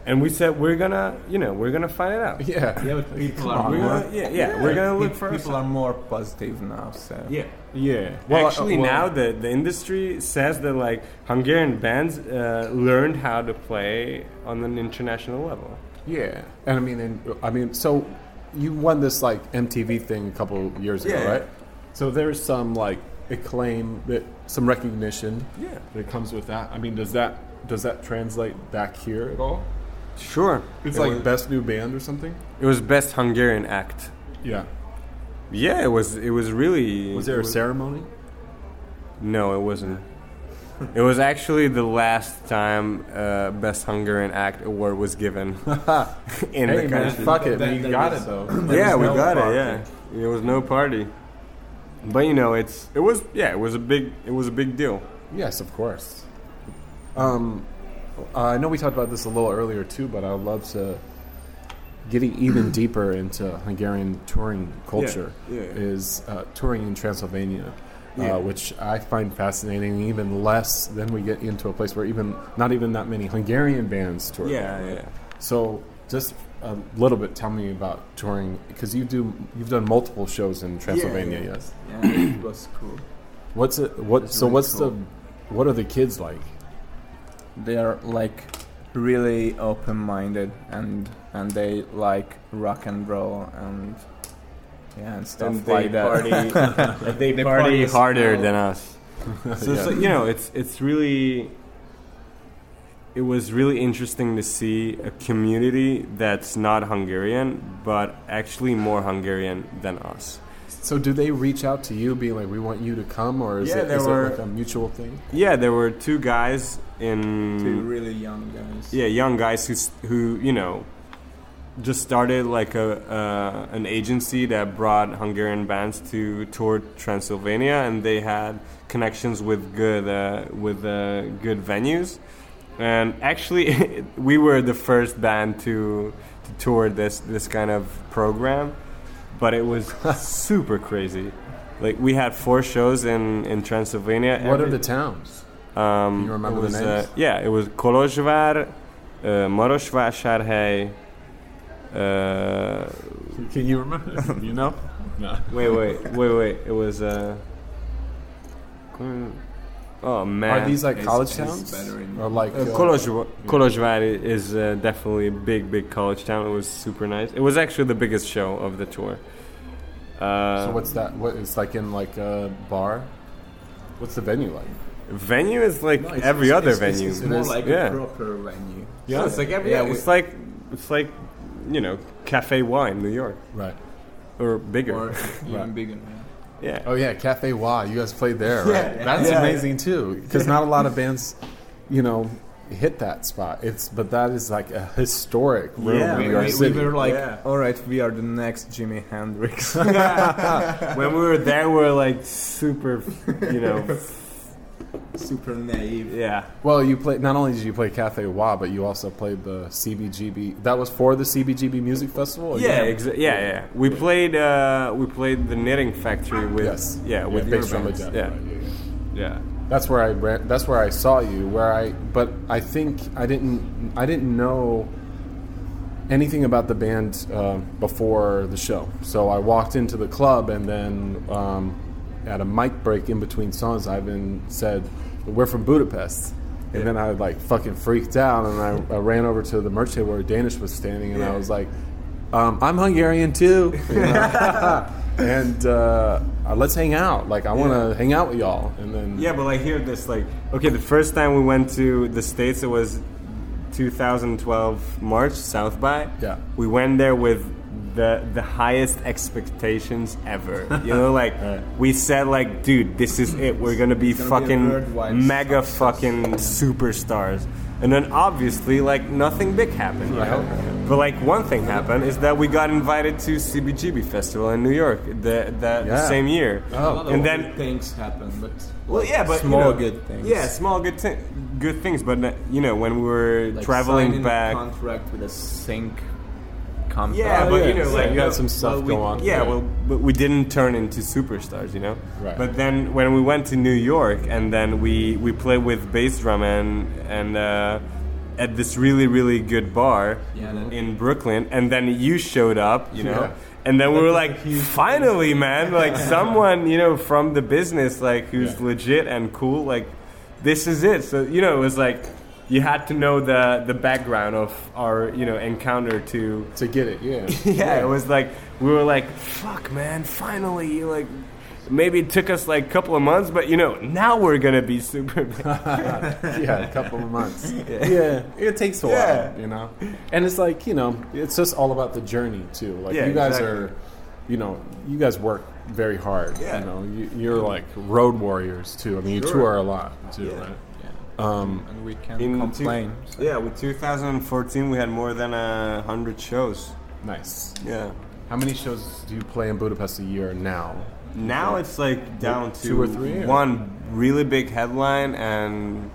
And we said we're gonna, you know, we're gonna find it out. yeah. Yeah, but people are We're more. gonna, yeah, yeah, we're gonna look pe- for people ourselves. are more positive now. So Yeah. Yeah. Well, actually, uh, well- now the, the industry says that like Hungarian bands uh, learned how to play on an international level. Yeah, and I mean, and, I mean, so you won this like MTV thing a couple years ago, Yeah. right? So there's some like acclaim, that some recognition Yeah. that comes with that. I mean, does that does that translate back here at all? Sure. It's it like was, best new band or something. it was best Hungarian act. Yeah. Yeah, it was. It was really. Was there it a ceremony? No, it wasn't. it was actually the last time uh, best Hungarian act award was given in hey the man, country. fuck it, That- we got was- it though. yeah, we no got party. it. Yeah, there was no party. But you know, it's it was yeah, it was a big it was a big deal. Yes, of course. Um, uh, I know we talked about this a little earlier too, but I would love to getting even deeper into Hungarian touring culture. yeah. Is uh, touring in Transylvania, Yeah. uh, which I find fascinating. Even less than we get into a place where even not even that many Hungarian bands tour. Yeah, yeah. So just a little bit, tell me about touring because you do you've done multiple shows in Transylvania. yeah. Yes. yeah, it was cool. What's it? What? So really what's cool. the? What are the kids like? They are like really open-minded and and they like rock and roll and yeah and stuff And like they that. party, they, They party party harder small. than us. So, Yeah. so you know, it's it's really. It was really interesting to see a community that's not Hungarian, but actually more Hungarian than us. So do they reach out to you, being like, "We want you to come," or is, Yeah, it, there is were- it like a mutual thing? Yeah, there were two guys in Two really young guys. yeah young guys who who you know just started like a uh, an agency that brought Hungarian bands to tour Transylvania, and they had connections with good uh, with uh, good venues. And actually, we were the first band to to tour this this kind of program, but it was super crazy. Like we had four shows in in Transylvania. What are Every- the towns? Um, you remember it the names? Uh, yeah, it was Kolozsvár, uh, Marosvásárhely. Uh, Can you remember? you know? No. wait, wait, wait, wait. It was. Uh, oh man. Are these like It's- college it's towns, better in- or like Uh, uh, Kolozsvár, Kolozsvár is uh, definitely a big, big college town. It was super nice. It was actually the biggest show of the tour. Uh, So what's that? What it's like in like a bar? What's the venue like? Venue is like No, it's- every it's- other it's- venue. it's- It's more like yeah. a proper venue. yeah, it's like every. Yeah, Yeah, we- it's like it's like you know Cafe Wine, New York, Right. or bigger. Or Right. even bigger. Yeah. yeah. Oh yeah, Cafe Wha. You guys played there, right? Yeah. That's Yeah. amazing too, because not a lot of bands, you know, hit that spot. It's but that is like a historic room Yeah, in We, New York we, we were like, Yeah. all right, we are the next Jimi Hendrix. when we were there, we were like super, you know, Super naive. yeah. Well, you played. Not only did you play Cafe Wha, but you also played the CBGB. That was for the CBGB Music Festival. or Yeah, you- exa- yeah, yeah. We played, uh, we played the Knitting Factory with, Yes. yeah, with Big your Drum Yeah, right, yeah, yeah. yeah. That's where I ran, that's where I saw you. Where I but I think I didn't I didn't know anything about the band uh, before the show. So I walked into the club and then um, at a mic break in between songs, Ivan said, "We're from Budapest." And then I like fucking freaked out and I, I ran over to the merch table where Danish was standing and I was like, um, "I'm Hungarian too." you know? and uh, uh, let's hang out. Like I want to hang out with y'all. And then Yeah, but like hear this, like, okay, the first time we went to the States, it was 2012 March, South by. Yeah. We went there with the the highest expectations ever. You know, like Right. we said, like, dude, this is it. We're gonna be gonna fucking worldwide mega success. fucking superstars. And then obviously, like, nothing big happened. You know? But like one thing happened is that we got invited to CBGB Festival in New York the, that Yeah. same year. Oh. and then things happened. but well, yeah, but you small know, good things. Yeah, small good thi- good things. But you know, when we were like traveling back, contract with a sync company. yeah, but yeah, you know, like you know, had some stuff well, we- go on. Yeah, Yeah. well, but we didn't turn into superstars, you know. Right. But then when we went to New York, and then we we played with bass drum and and. Uh, at this really really good bar Yeah, in Brooklyn, and then you showed up, you know, Yeah. and then we were like, finally, man, like someone you know from the business, like who's Yeah. legit and cool, like this is it. So you know, it was like you had to know the the background of our you know encounter to to get it. Yeah. yeah, it was like we were like, "Fuck, man! Finally, you like, maybe it took us like a couple of months, but you know, now we're gonna be super." big." yeah, a couple of months. Yeah. yeah, it takes a Yeah. while, you know. And it's like you know, it's just all about the journey too. Like Yeah, you guys exactly. are, you know, you guys work very hard. Yeah. You know, you, you're like road warriors too. I mean, you Sure. tour a lot too, right? Yeah. Um, and we can't In two- complain. yeah, with 2014, we had more than a hundred shows. nice. Yeah. How many shows do you play in Budapest a year now? Now it's like down to Two or three, or- One really big headline and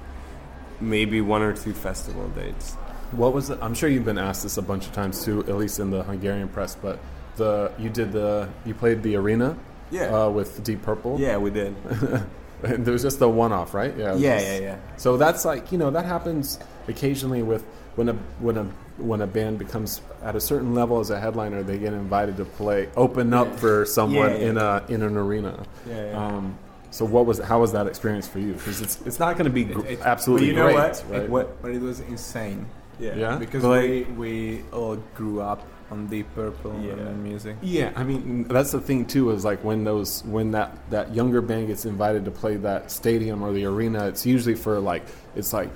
maybe one or two festival dates. What was it? I'm sure you've been asked this a bunch of times too, at least in the Hungarian press. But the you did the you played the arena, Yeah. uh, with Deep Purple. Yeah, we did. And there was just the one-off, right? Yeah. Yeah, just- yeah, yeah. So that's like you know that happens occasionally with when a when a when a band becomes at a certain level as a headliner, they get invited to play open up for someone Yeah, yeah. in a in an arena. Yeah, yeah. Um, so what was how was that experience for you? Because it's it's not going to be gr- It- it- absolutely but you know great, what? right? It- what- But it was insane Yeah? because we we all grew up on Deep Purple Yeah. and music. Yeah, I mean that's the thing too is like when those when that that younger band gets invited to play that stadium or the arena, it's usually for like it's like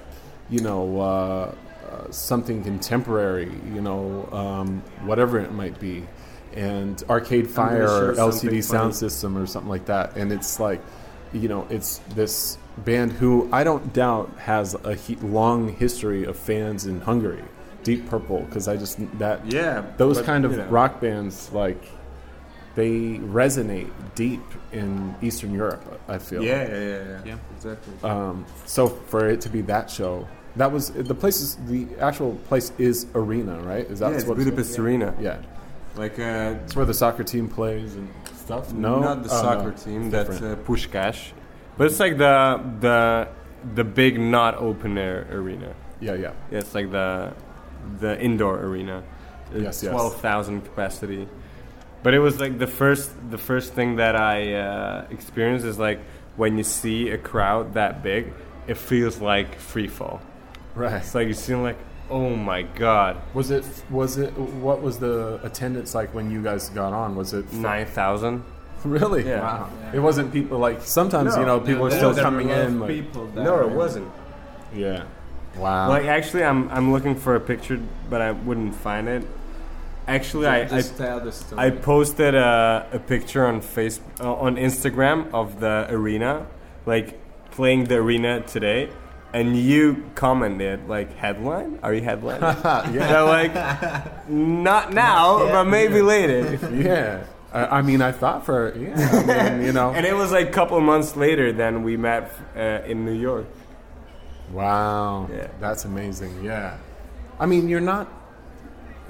you know uh, uh, something contemporary, you know um, whatever it might be, and Arcade Fire sure or LCD Sound funny. System or something like that, and it's like you know it's this band who I don't doubt has a he- long history of fans in Hungary. Deep Purple, because I just that Yeah, those but, kind of you know. rock bands like they resonate deep in Eastern Europe. I feel. Yeah, yeah, yeah, yeah. Yeah. exactly. Um, so for it to be that show, that was the place. Is the actual place is arena, right? Is that yeah, it's what Budapest Arena. Yeah, Like uh, it's where the soccer team plays and stuff. No, not the Oh, soccer no. team. It's That's different. uh, Puskás, but it's like the the the big not open air arena. yeah, yeah. Yeah, it's like the the indoor arena. Yes, yes. Twelve thousand capacity. But it was like the first the first thing that I uh, experienced is like when you see a crowd that big, it feels like free fall. Right. It's like you see like, oh my god, Was it? Was it? What was the attendance like when you guys got on? Was it nine thousand. really? Yeah. Wow. Yeah. It wasn't people like sometimes No. you know people are still coming were a lot in. Like, people No, it wasn't. yeah. Wow. Like actually, I'm I'm looking for a picture, but I wouldn't find it. Actually, I, I Just tell the story. I posted a, a picture on face uh, on Instagram of the arena, like playing the arena today, and you commented like headline. Are you headline? yeah. so like, not now, but maybe later. Yeah. I, I mean, I thought for yeah. I mean, you know. And it was like a couple months later than we met uh, in New York. Wow. Yeah. That's amazing. Yeah. I mean, you're not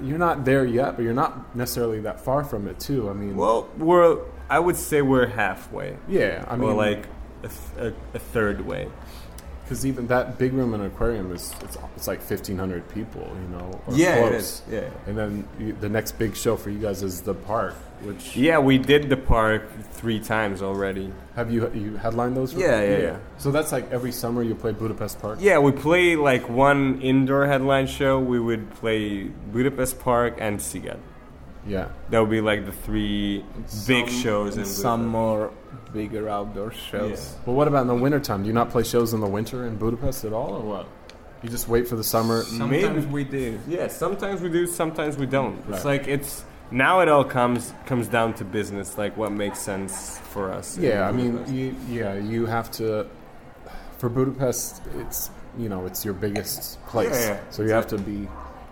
you're not there yet, but you're not necessarily that far from it too. I mean, Well, we're I would say we're halfway, yeah. I mean, or like a, th- a, a third way. Because even that big room and aquarium is it's, it's like 1,500 people. You know. or Yeah, it close. is. Yeah. And then you, the next big show for you guys is the park, which Yeah, we did the park three times already. have you you headlined those? Yeah, yeah, yeah. So that's like every summer you play Budapest Park. Yeah, we play like one indoor headline show. We would play Budapest Park and Sziget. Yeah. That would be like the three big Some- shows in and some Budapest. more bigger outdoor shows. Well, what about in the wintertime? Do you not play shows in the winter in Budapest at all, or what? You just wait for the summer. Sometimes Maybe. we do. Yeah, sometimes we do, sometimes we don't. It's Right. like it's now it all comes comes down to business, like what makes sense for us. in Yeah, I mean, Budapest. you, yeah, you have to. For Budapest, it's you know it's your biggest place, Yeah, yeah, so you have to be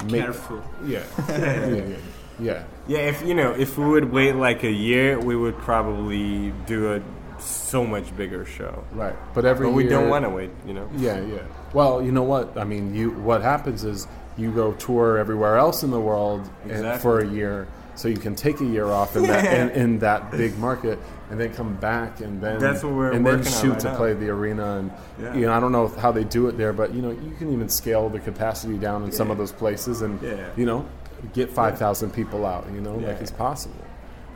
make, Careful. Yeah, yeah, yeah, yeah. yeah, if you know, if we would wait like a year, we would probably do a so much bigger show. Right, but every But we don't want to wait, you know. Yeah, yeah. Well, you know what? I mean, you. What happens is you go tour everywhere else in the world and, for a year, so you can take a year off in that in, in that big market, and then come back and then That's what we're and then shoot right to now. play the arena. And Yeah. you know, I don't know how they do it there, but you know, you can even scale the capacity down in some of those places, and Yeah. you know, get five thousand people out. You know, Yeah. like it's possible.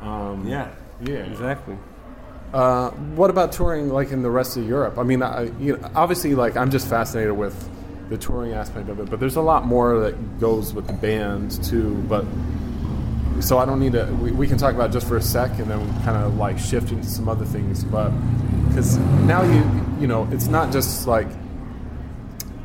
Um, Yeah, yeah. exactly. Uh, what about touring like in the rest of Europe? I mean, I, you know, obviously, like I'm just fascinated with the touring aspect of it, but there's a lot more that goes with the band too. But so I don't need to. We, we can talk about just for a sec, and then kind of like shift into some other things. But because now you you know, it's not just like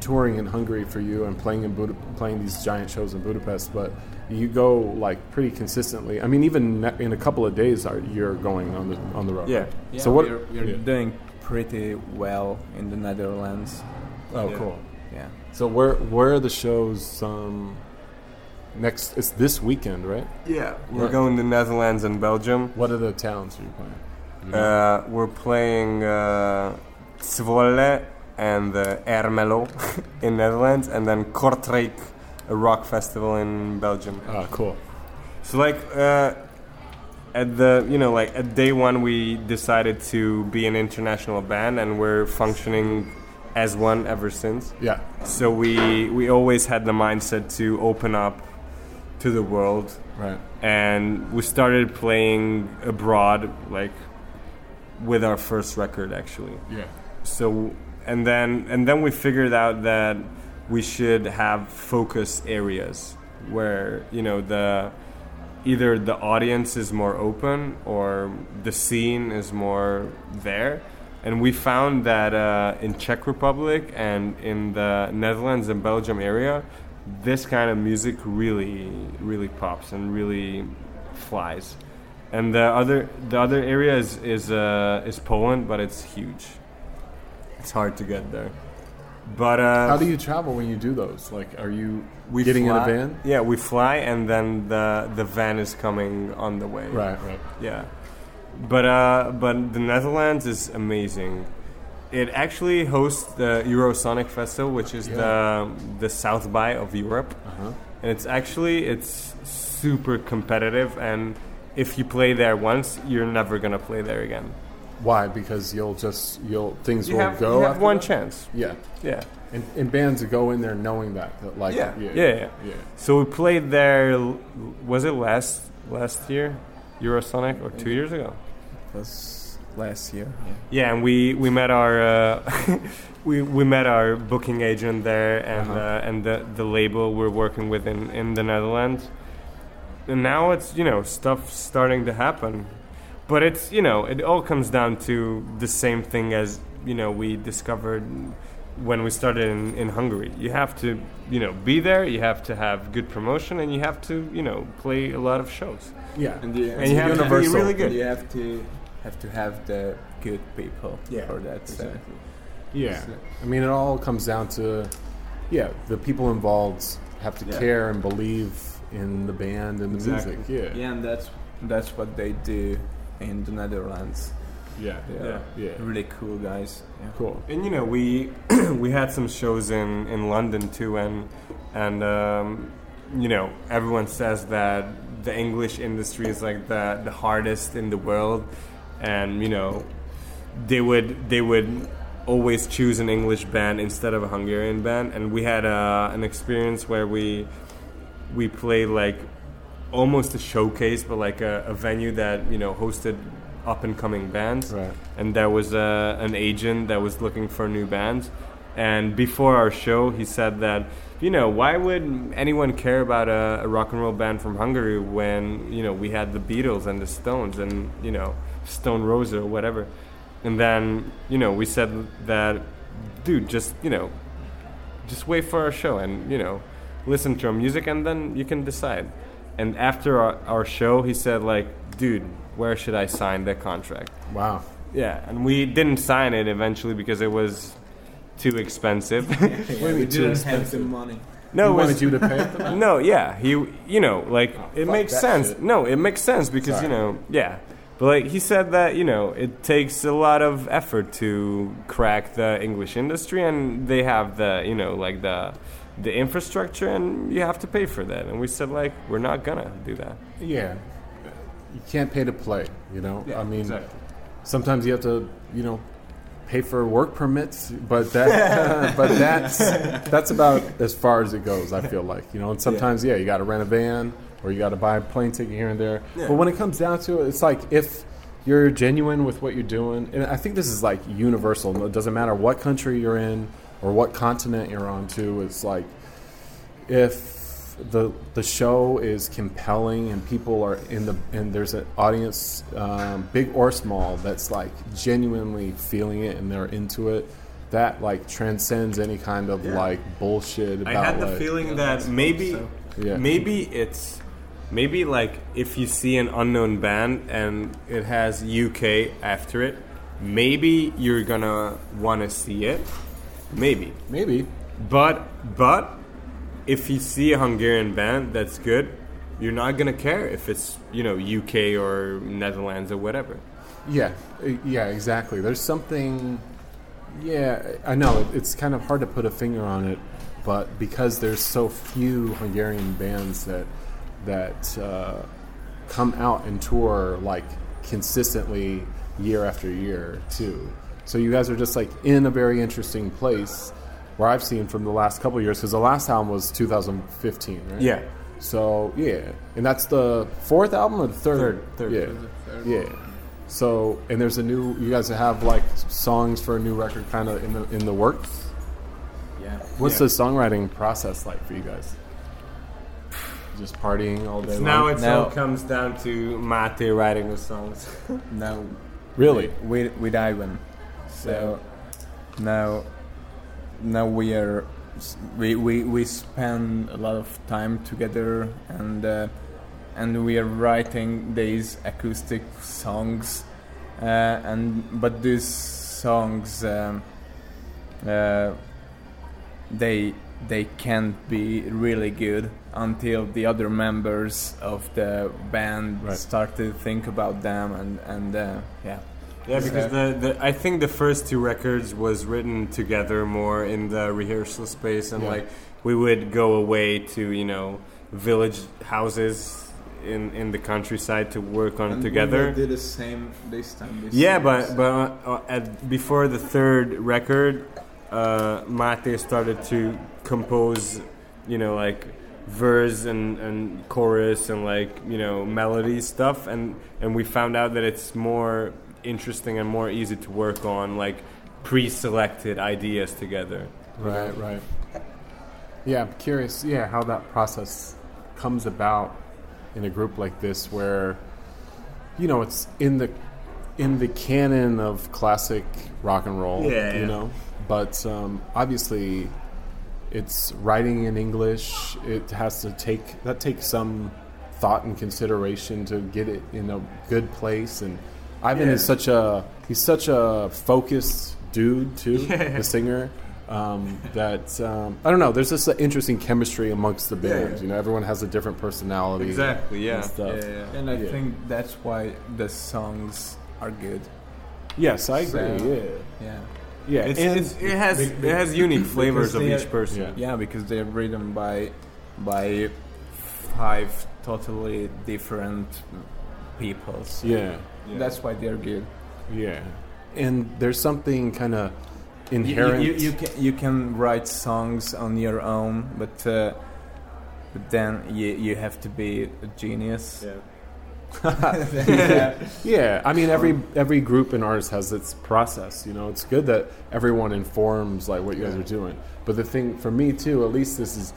touring in Hungary for you and playing in Buda- playing these giant shows in Budapest, but you go like pretty consistently. I mean, even ne- in a couple of days, are you're going on the on the road. Yeah. Yeah, so what? We're, we're yeah. doing pretty well in the Netherlands. Oh, Yeah. cool. Yeah. So where where are the shows? Um, next, it's this weekend, right? Yeah, we're Right. going to Netherlands and Belgium. What are the towns you're you playing? Uh, we're playing uh, Zwolle and uh, Ermelo in Netherlands, and then Kortrijk, a rock festival in Belgium. Ah, cool. So like uh, at the you know like at day one we decided to be an international band, and we're functioning as one ever since. Yeah, So we we always had the mindset to open up to the world right. and we started playing abroad like with our first record actually Yeah, so and then and then we figured out that we should have focus areas where you know the either the audience is more open or the scene is more there. And we found that uh, in czech republic and in the netherlands and belgium area this kind of music really really pops and really flies. And the other the other area is is, uh, is poland but it's huge it's hard to get there but uh, How do you travel when you do those? Like, are you we getting in a van? Yeah, we fly, and then the the van is coming on the way. Right, right. Yeah, but uh, but the Netherlands is amazing. It actually hosts the Eurosonic Festival, which is the the South by of Europe, Uh huh. and it's actually it's super competitive. And if you play there once, you're never gonna play there again. Why? Because you'll just you'll things You will have, go. you have after one that? chance. Yeah, Yeah. and, and bands go in there knowing that, that like Yeah. yeah, Yeah, yeah. yeah. So we played there. Was it last last year, Eurosonic, or two years ago? It was last year. Yeah. Yeah, and we we met our uh, we we met our booking agent there and Uh-huh. uh, and the the label we're working with in in the Netherlands. And now it's you know stuff starting to happen, but it's you know it all comes down to the same thing as you know we discovered when we started in, in Hungary. You have to you know be there. You have to have good promotion, and you have to you know play a lot of shows. Yeah, And you, And you have to be universal. really good. You have to have to have the good people Yeah, for that. So. Yeah, So- I mean, it all comes down to, yeah, the people involved have to Yeah. care and believe in the band and the Exactly. music. Yeah, Yeah, and that's that's what they do in the Netherlands. yeah, They Yeah. yeah. really cool guys. Yeah. Cool. And you know, we we had some shows in, in London too, and and um, you know, everyone says that the English industry is like the the hardest in the world, and you know, they would they would always choose an English band instead of a Hungarian band, and we had uh, an experience where we we played like almost a showcase, but like a, a venue that you know hosted up and coming bands Right. and there was uh, an agent that was looking for new bands. And before our show, he said that, you know, why would anyone care about a, a rock and roll band from Hungary when, you know, we had the Beatles and the Stones and, you know, Stone Roses or whatever. And then, you know, we said that, dude, just, you know, just wait for our show and, you know, listen to our music and then you can decide. And after our, our show, he said like, "Dude, where should I sign the contract?" Wow. Yeah, and we didn't sign it eventually because it was too expensive. Yeah, we too didn't have the money. no, he it was, you to pay it. then? no, yeah, he, you know, like oh, it makes sense. shit. No, it makes sense because Sorry. you know, yeah. But like he said that you know it takes a lot of effort to crack the English industry, and they have the you know like the the infrastructure, and you have to pay for that. And we said like we're not gonna do that. Yeah. You can't pay to play. You know. I mean, exactly. sometimes you have to, you know, pay for work permits, but that, but that's that's about as far as it goes. I feel like, you know, and sometimes yeah, you got to rent a van or you got to buy a plane ticket here and there. But when it comes down to it, it's like if you're genuine with what you're doing, and I think this is like universal. It doesn't matter what country you're in or what continent you're on. To it's like if the the show is compelling and people are in the and there's an audience, um, big or small, that's like genuinely feeling it and they're into it. That like transcends any kind of like bullshit about I had the like, feeling that maybe, Yeah. maybe it's maybe like if you see an unknown band and it has UK after it, maybe you're gonna want to see it, maybe. maybe But but if you see a Hungarian band that's good, you're not gonna care if it's you know UK or Netherlands or whatever. Yeah, yeah, exactly. There's something. Yeah, I know it- it's kind of hard to put a finger on it, but because there's so few Hungarian bands that that uh, come out and tour like consistently year after year too. So you guys are just like in a very interesting place where I've seen from the last couple of years because the last album was 2015, right? Yeah. So yeah, and that's the fourth album or the third? Third, third. Yeah, yeah. So and there's a new. You guys have like songs for a new record, kind of in the in the works. Yeah. What's Yeah. the songwriting process like for you guys? Just partying all day. Now long? it Now- all comes down to Máté writing the songs. Now really. with with Ivan. So now now we are we, we we spend a lot of time together and uh, and we are writing these acoustic songs uh, and but these songs um, uh, they they can't be really good until the other members of the band Right. start to think about them and and uh, yeah Yeah, because the, the I think the first two records was written together more in the rehearsal space, and Yeah. like we would go away to you know village houses in in the countryside to work on it together. did the same this time. This Yeah, but but uh, at, before the third record, uh, Máté started to compose, you know, like verse and, and chorus and like you know melody stuff, and and we found out that it's more interesting and more easy to work on like pre-selected ideas together. Right, right. Yeah, I'm curious. Yeah, how that process comes about in a group like this, where you know it's in the in the canon of classic rock and roll. Yeah, you yeah. know, but um, obviously it's writing in English. It has to take that takes some thought and consideration to get it in a good place. And Ivan Yeah. is such a he's such a focused dude too, the singer. Um, that um, I don't know. There's just an interesting chemistry amongst the Yeah. You know, everyone has a different personality. Exactly. Yeah. and stuff. and I Yeah. think that's why the songs are good. Yes, I agree. So- yeah, Yeah, yeah. It's, and it's, it has it has unique flavors of each are- person. Yeah. yeah, because they're written by by five totally different people. So yeah, that's why they're good. yeah. And there's something kind of You, you, inherent. you, you can you can write songs on your own, but uh, but then you you have to be a genius. yeah. yeah, I mean every every group and artist has its process. You know, it's good that everyone informs like what you guys are doing. But the thing for me too, at least this is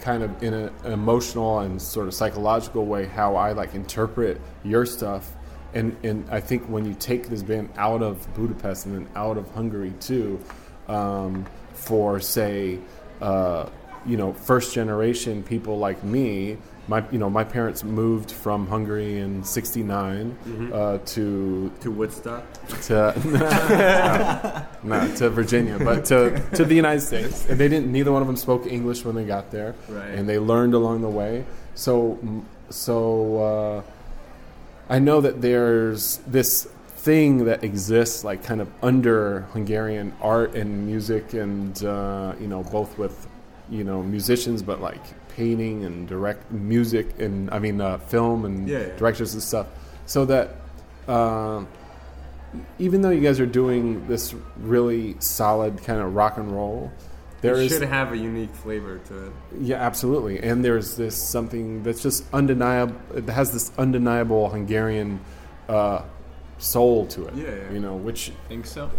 kind of in a, an emotional and sort of psychological way how I like interpret your stuff. And and I think when you take this band out of Budapest and then out of Hungary too, um, for say, uh, you know, first generation people like me, my you know my parents moved from Hungary in '69 Mhm. uh, to to Woodstock. to no, to Virginia, but to to the United States. And they didn't. Neither one of them spoke English when they got there, Right. and they learned along the way. So so uh, I know that there's this thing that exists, like kind of under Hungarian art and music, and uh, you know both with you know musicians, but like painting and direct music and I mean uh, film and Yeah, yeah. directors and stuff. So that. Uh, even though you guys are doing this really solid kind of rock and roll, there it is should have a unique flavor to it. yeah, absolutely. And there's this something that's just undeniable. It has this undeniable Hungarian uh, soul to it. Yeah, yeah. You know, which Think so?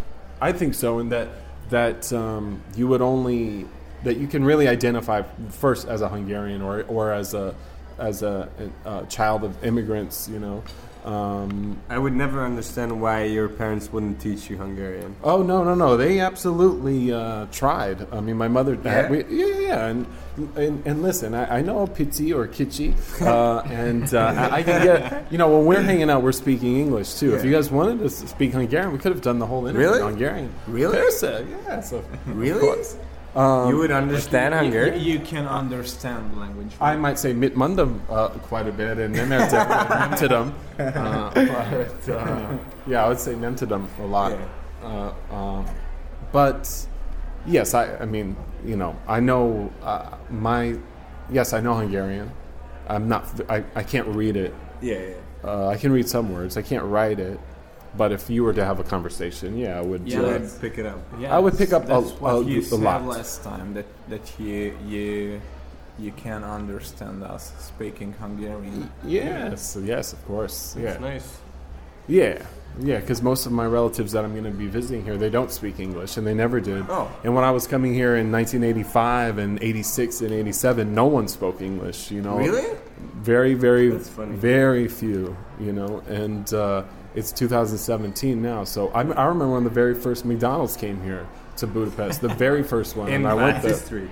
I think so, and that that um, you would only that you can really identify first as a Hungarian or or as a as a, a child of immigrants. You know. Um, I would never understand why your parents wouldn't teach you Hungarian. Oh no no no! They absolutely uh, tried. I mean, my mother. Yeah? we, yeah, yeah. And, and and listen, I, I know Pizzi or Kitchi, uh, and uh, I, I can get. You know, when we're hanging out, we're speaking English too. If you guys wanted to speak Hungarian, we could have done the whole interview Really? in Hungarian. Really? Persze, yeah. So, Really? Of course. Um, you would understand You, Hungarian? you can understand language. I might say mit mundum uh, quite a bit, and then there's nemtidum. Uh, but uh, yeah, I would say nemtidum a lot. Uh, um, but yes, I, I mean, you know, I know uh, my yes, I know Hungarian. I'm not. I, I can't read it. yeah, yeah. Uh, I can read some words. I can't write it. But if you were to have a conversation, yeah, I would. Yeah, uh, I'd pick it up. Yeah, I would pick up a- that's what a- you a said lot. last time that that you you you can understand us speaking Hungarian. yes, yes, of course. Yeah. Nice. Yeah, yeah, because most of my relatives that I'm going to be visiting here, they don't speak English, and they never did. Oh. And when I was coming here in 1985 and 86 and 87, no one spoke English. You know, Really? Very, very, That's funny. very few. You know, and uh, it's 2017 now. So I, I remember when the very first McDonald's came here to Budapest, the very first one, In and I went that there. history.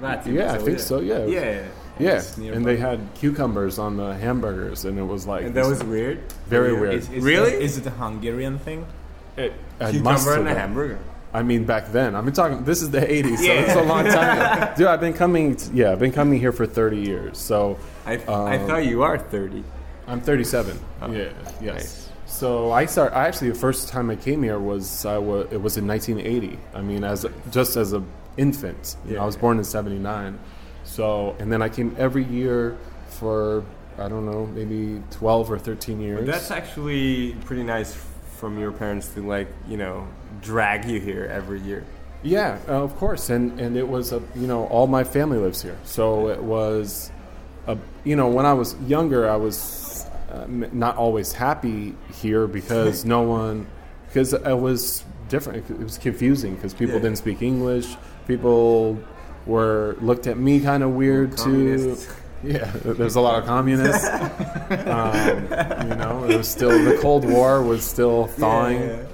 That Yeah, I think so. Yeah, Yeah. yeah. It's. And they had cucumbers on the hamburgers, and it was like And that was weird. Very Yeah. weird. Is, is Really? That, is it a Hungarian thing? it, it Cucumber have and a hamburger. I mean, back then. I've been talking. This is the '80s, so Yeah. it's a long time. ago. Dude, I've been coming. t- yeah, I've been coming here for 30 years. So I, I Um, thought you are 30. I'm 37. yeah. Yes. nice. So I start. I actually the first time I came here was I was it was in 1980. I mean, as a, just as a infant. You know, I was Yeah. born in '79. So and then I came every year for I don't know maybe 12 or 13 years. But that's actually pretty nice from your parents to like, you know, drag you here every year. Yeah, uh, of course, and and it was a you know all my family lives here, so it was a you know when I was younger I was uh, not always happy here because no one because it was different. It was confusing because people Yeah. didn't speak English. People were looked at me kind of weird too. Yeah, there's a lot of communists. um, you know, it was still the Cold War was still thawing, Yeah.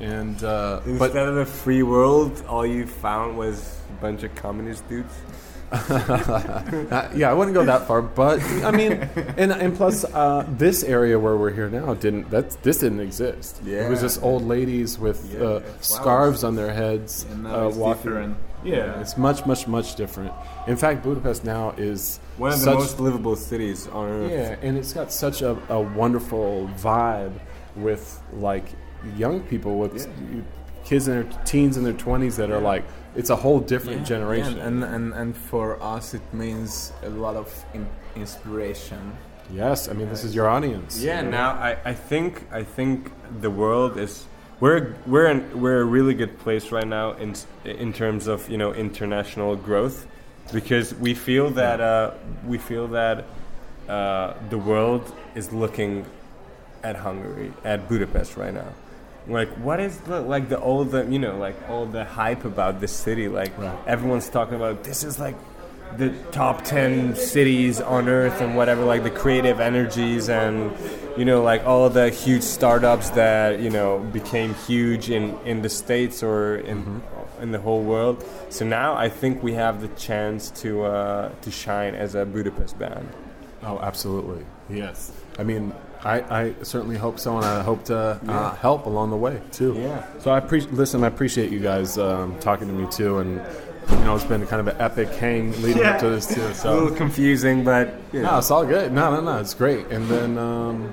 and uh, Instead but of a free world, all you found was a bunch of communist dudes. Uh, yeah, I wouldn't go that far, but I mean, and and plus, uh, this area where we're here now didn't that this didn't exist. Yeah, it was just old ladies with Yeah, uh, flowers. scarves on their heads, And uh, walking. different. Yeah, it's much, much, much different. In fact, Budapest now is One of the most livable cities on earth. yeah, and it's got such a, a wonderful vibe with like young people with Yeah. Kids in their teens in their twenties that are like it's a whole different generation. And, and and for us, it means a lot of in, inspiration. yes, I mean this is your audience. Yeah, now I, I think I think the world is we're we're in, we're a really good place right now in in terms of you know international growth because we feel that uh, we feel that uh, the world is looking at Hungary at Budapest right now. Like what is the like the all the you know like all the hype about this city like Right. everyone's talking about this is like the top 10 cities on earth and whatever like the creative energies and you know like all the huge startups that you know became huge in in the states or in in the whole world so now i think we have the chance to uh, to shine as a budapest band Oh, absolutely. Yes. I mean, I, I certainly hope so, and I hope to uh, help along the way too. Yeah. So I appreciate. Listen, I appreciate you guys um, talking to me too, and you know, it's been kind of an epic hang leading up to this too. A little So confusing, but you no, it's all good. No, no, no, it's great. And then, um,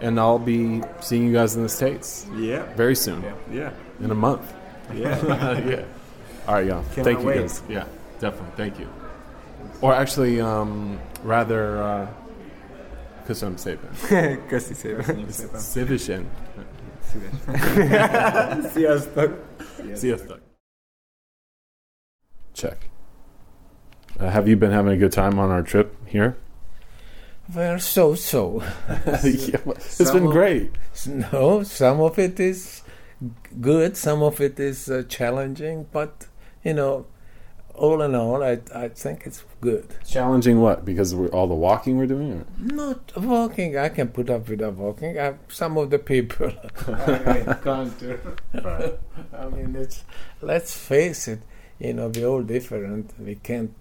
and I'll be seeing you guys in the states yeah, very soon, yeah, in a month. yeah. yeah. All right, y'all. Cannot Thank you wait. guys. Yeah, definitely. Thank you. Or actually, um, rather, uh, Kusum Sepen. Köszi szépen. Civishin. Sziasztok. Sziasztok. Check. Uh, have you been having a good time on our trip here? Well, so so. yeah, it's Some been of- great. No, some of it is good, some of it is uh, challenging, but you know, all in all, I I think it's good. Challenging what? Because we're, all the walking we're doing? Or? Not walking, I can put up with the walking. I, some of the people I encounter. I mean, it's let's face it. You know, we're all different. We can't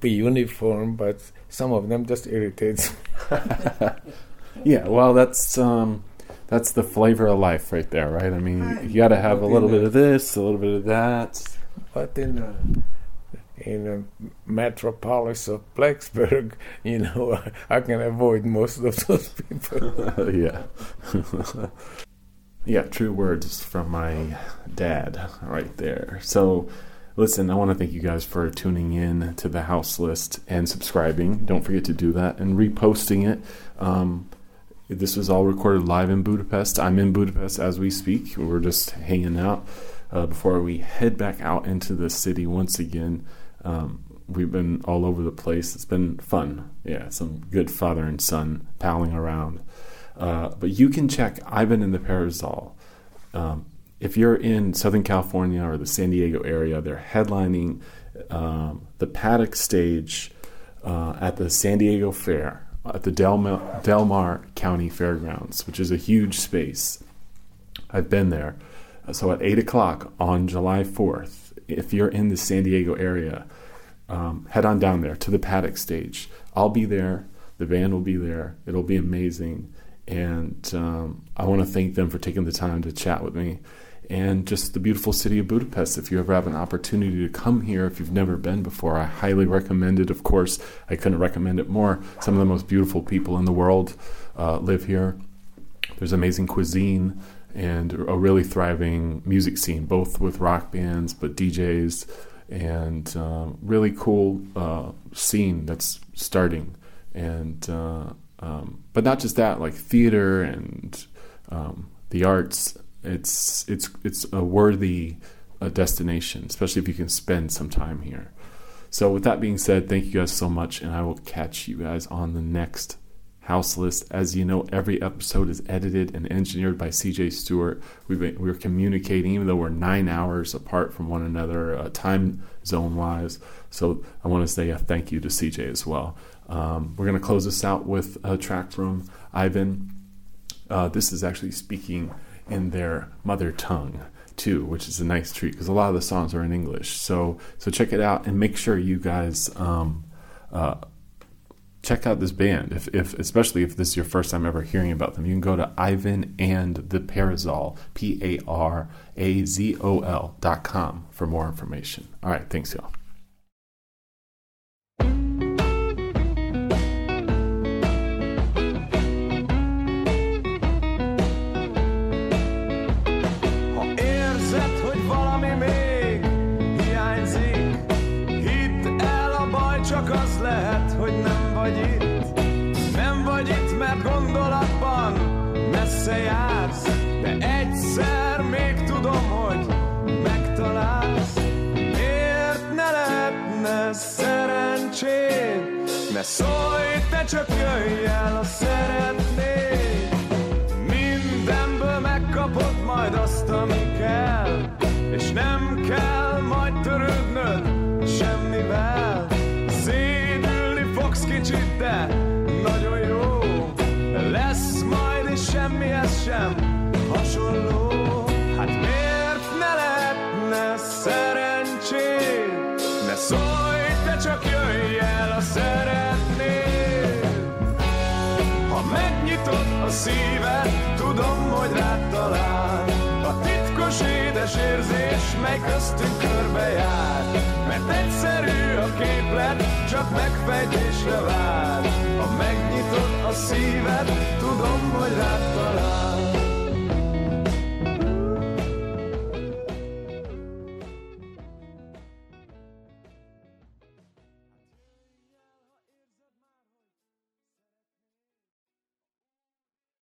be uniform, but some of them just irritates me. Yeah, well, that's um, that's the flavor of life right there, right? I mean, you got to have a little bit of this, a little bit of that. But in a, in a metropolis of Blacksburg, you know, I can avoid most of those people. yeah. yeah, true words from my dad right there. So, listen, I want to thank you guys for tuning in to the Houseless and subscribing. Don't forget to do that and reposting it. Um, this was all recorded live in Budapest. I'm in Budapest as we speak. We're just hanging out uh, before we head back out into the city once again. Um, we've been all over the place. It's been fun. Yeah, some good father and son palling around. Uh, but you can check Ivan and the Parazol. Um, if you're in Southern California or the San Diego area, they're headlining um, the paddock stage uh, at the San Diego Fair at the Del Del Mar County Fairgrounds, which is a huge space. I've been there. So at 8 o'clock on July 4th, if you're in the San Diego area, um, head on down there to the paddock stage. I'll be there. The band will be there. It'll be amazing. And um, I want to thank them for taking the time to chat with me. And just the beautiful city of Budapest. If you ever have an opportunity to come here, if you've never been before, I highly recommend it. Of course, I couldn't recommend it more. Some of the most beautiful people in the world uh, live here. There's amazing cuisine and a really thriving music scene, both with rock bands, but DJs, and um, really cool uh, scene that's starting. And uh, um, but not just that, like theater and um, the arts. It's it's it's a worthy uh, destination, especially if you can spend some time here. So, with that being said, thank you guys so much, and I will catch you guys on the next Houseless. As you know, every episode is edited and engineered by CJ Stewart. We've been, we're communicating, even though we're nine hours apart from one another, uh, time zone wise. So, I want to say a thank you to CJ as well. Um, we're going to close this out with a track from Ivan. Uh, this is actually speaking in their mother tongue too, which is a nice treat because a lot of the songs are in English. So so check it out and make sure you guys um, uh, check out this band. If, if especially if this is your first time ever hearing about them, you can go to Ivan and the Parazol P A R A Z O L dot com for more information. All right, thanks y'all. Szólj, te csak jöjj el, ha szeretnéd. Hogy rád talál. A titkos édes érzés, mely köztünk körbe jár. Mert egyszerű a képlet, csak megfejtésre vár. Ha megnyitod a szíved, tudom, hogy rád talál.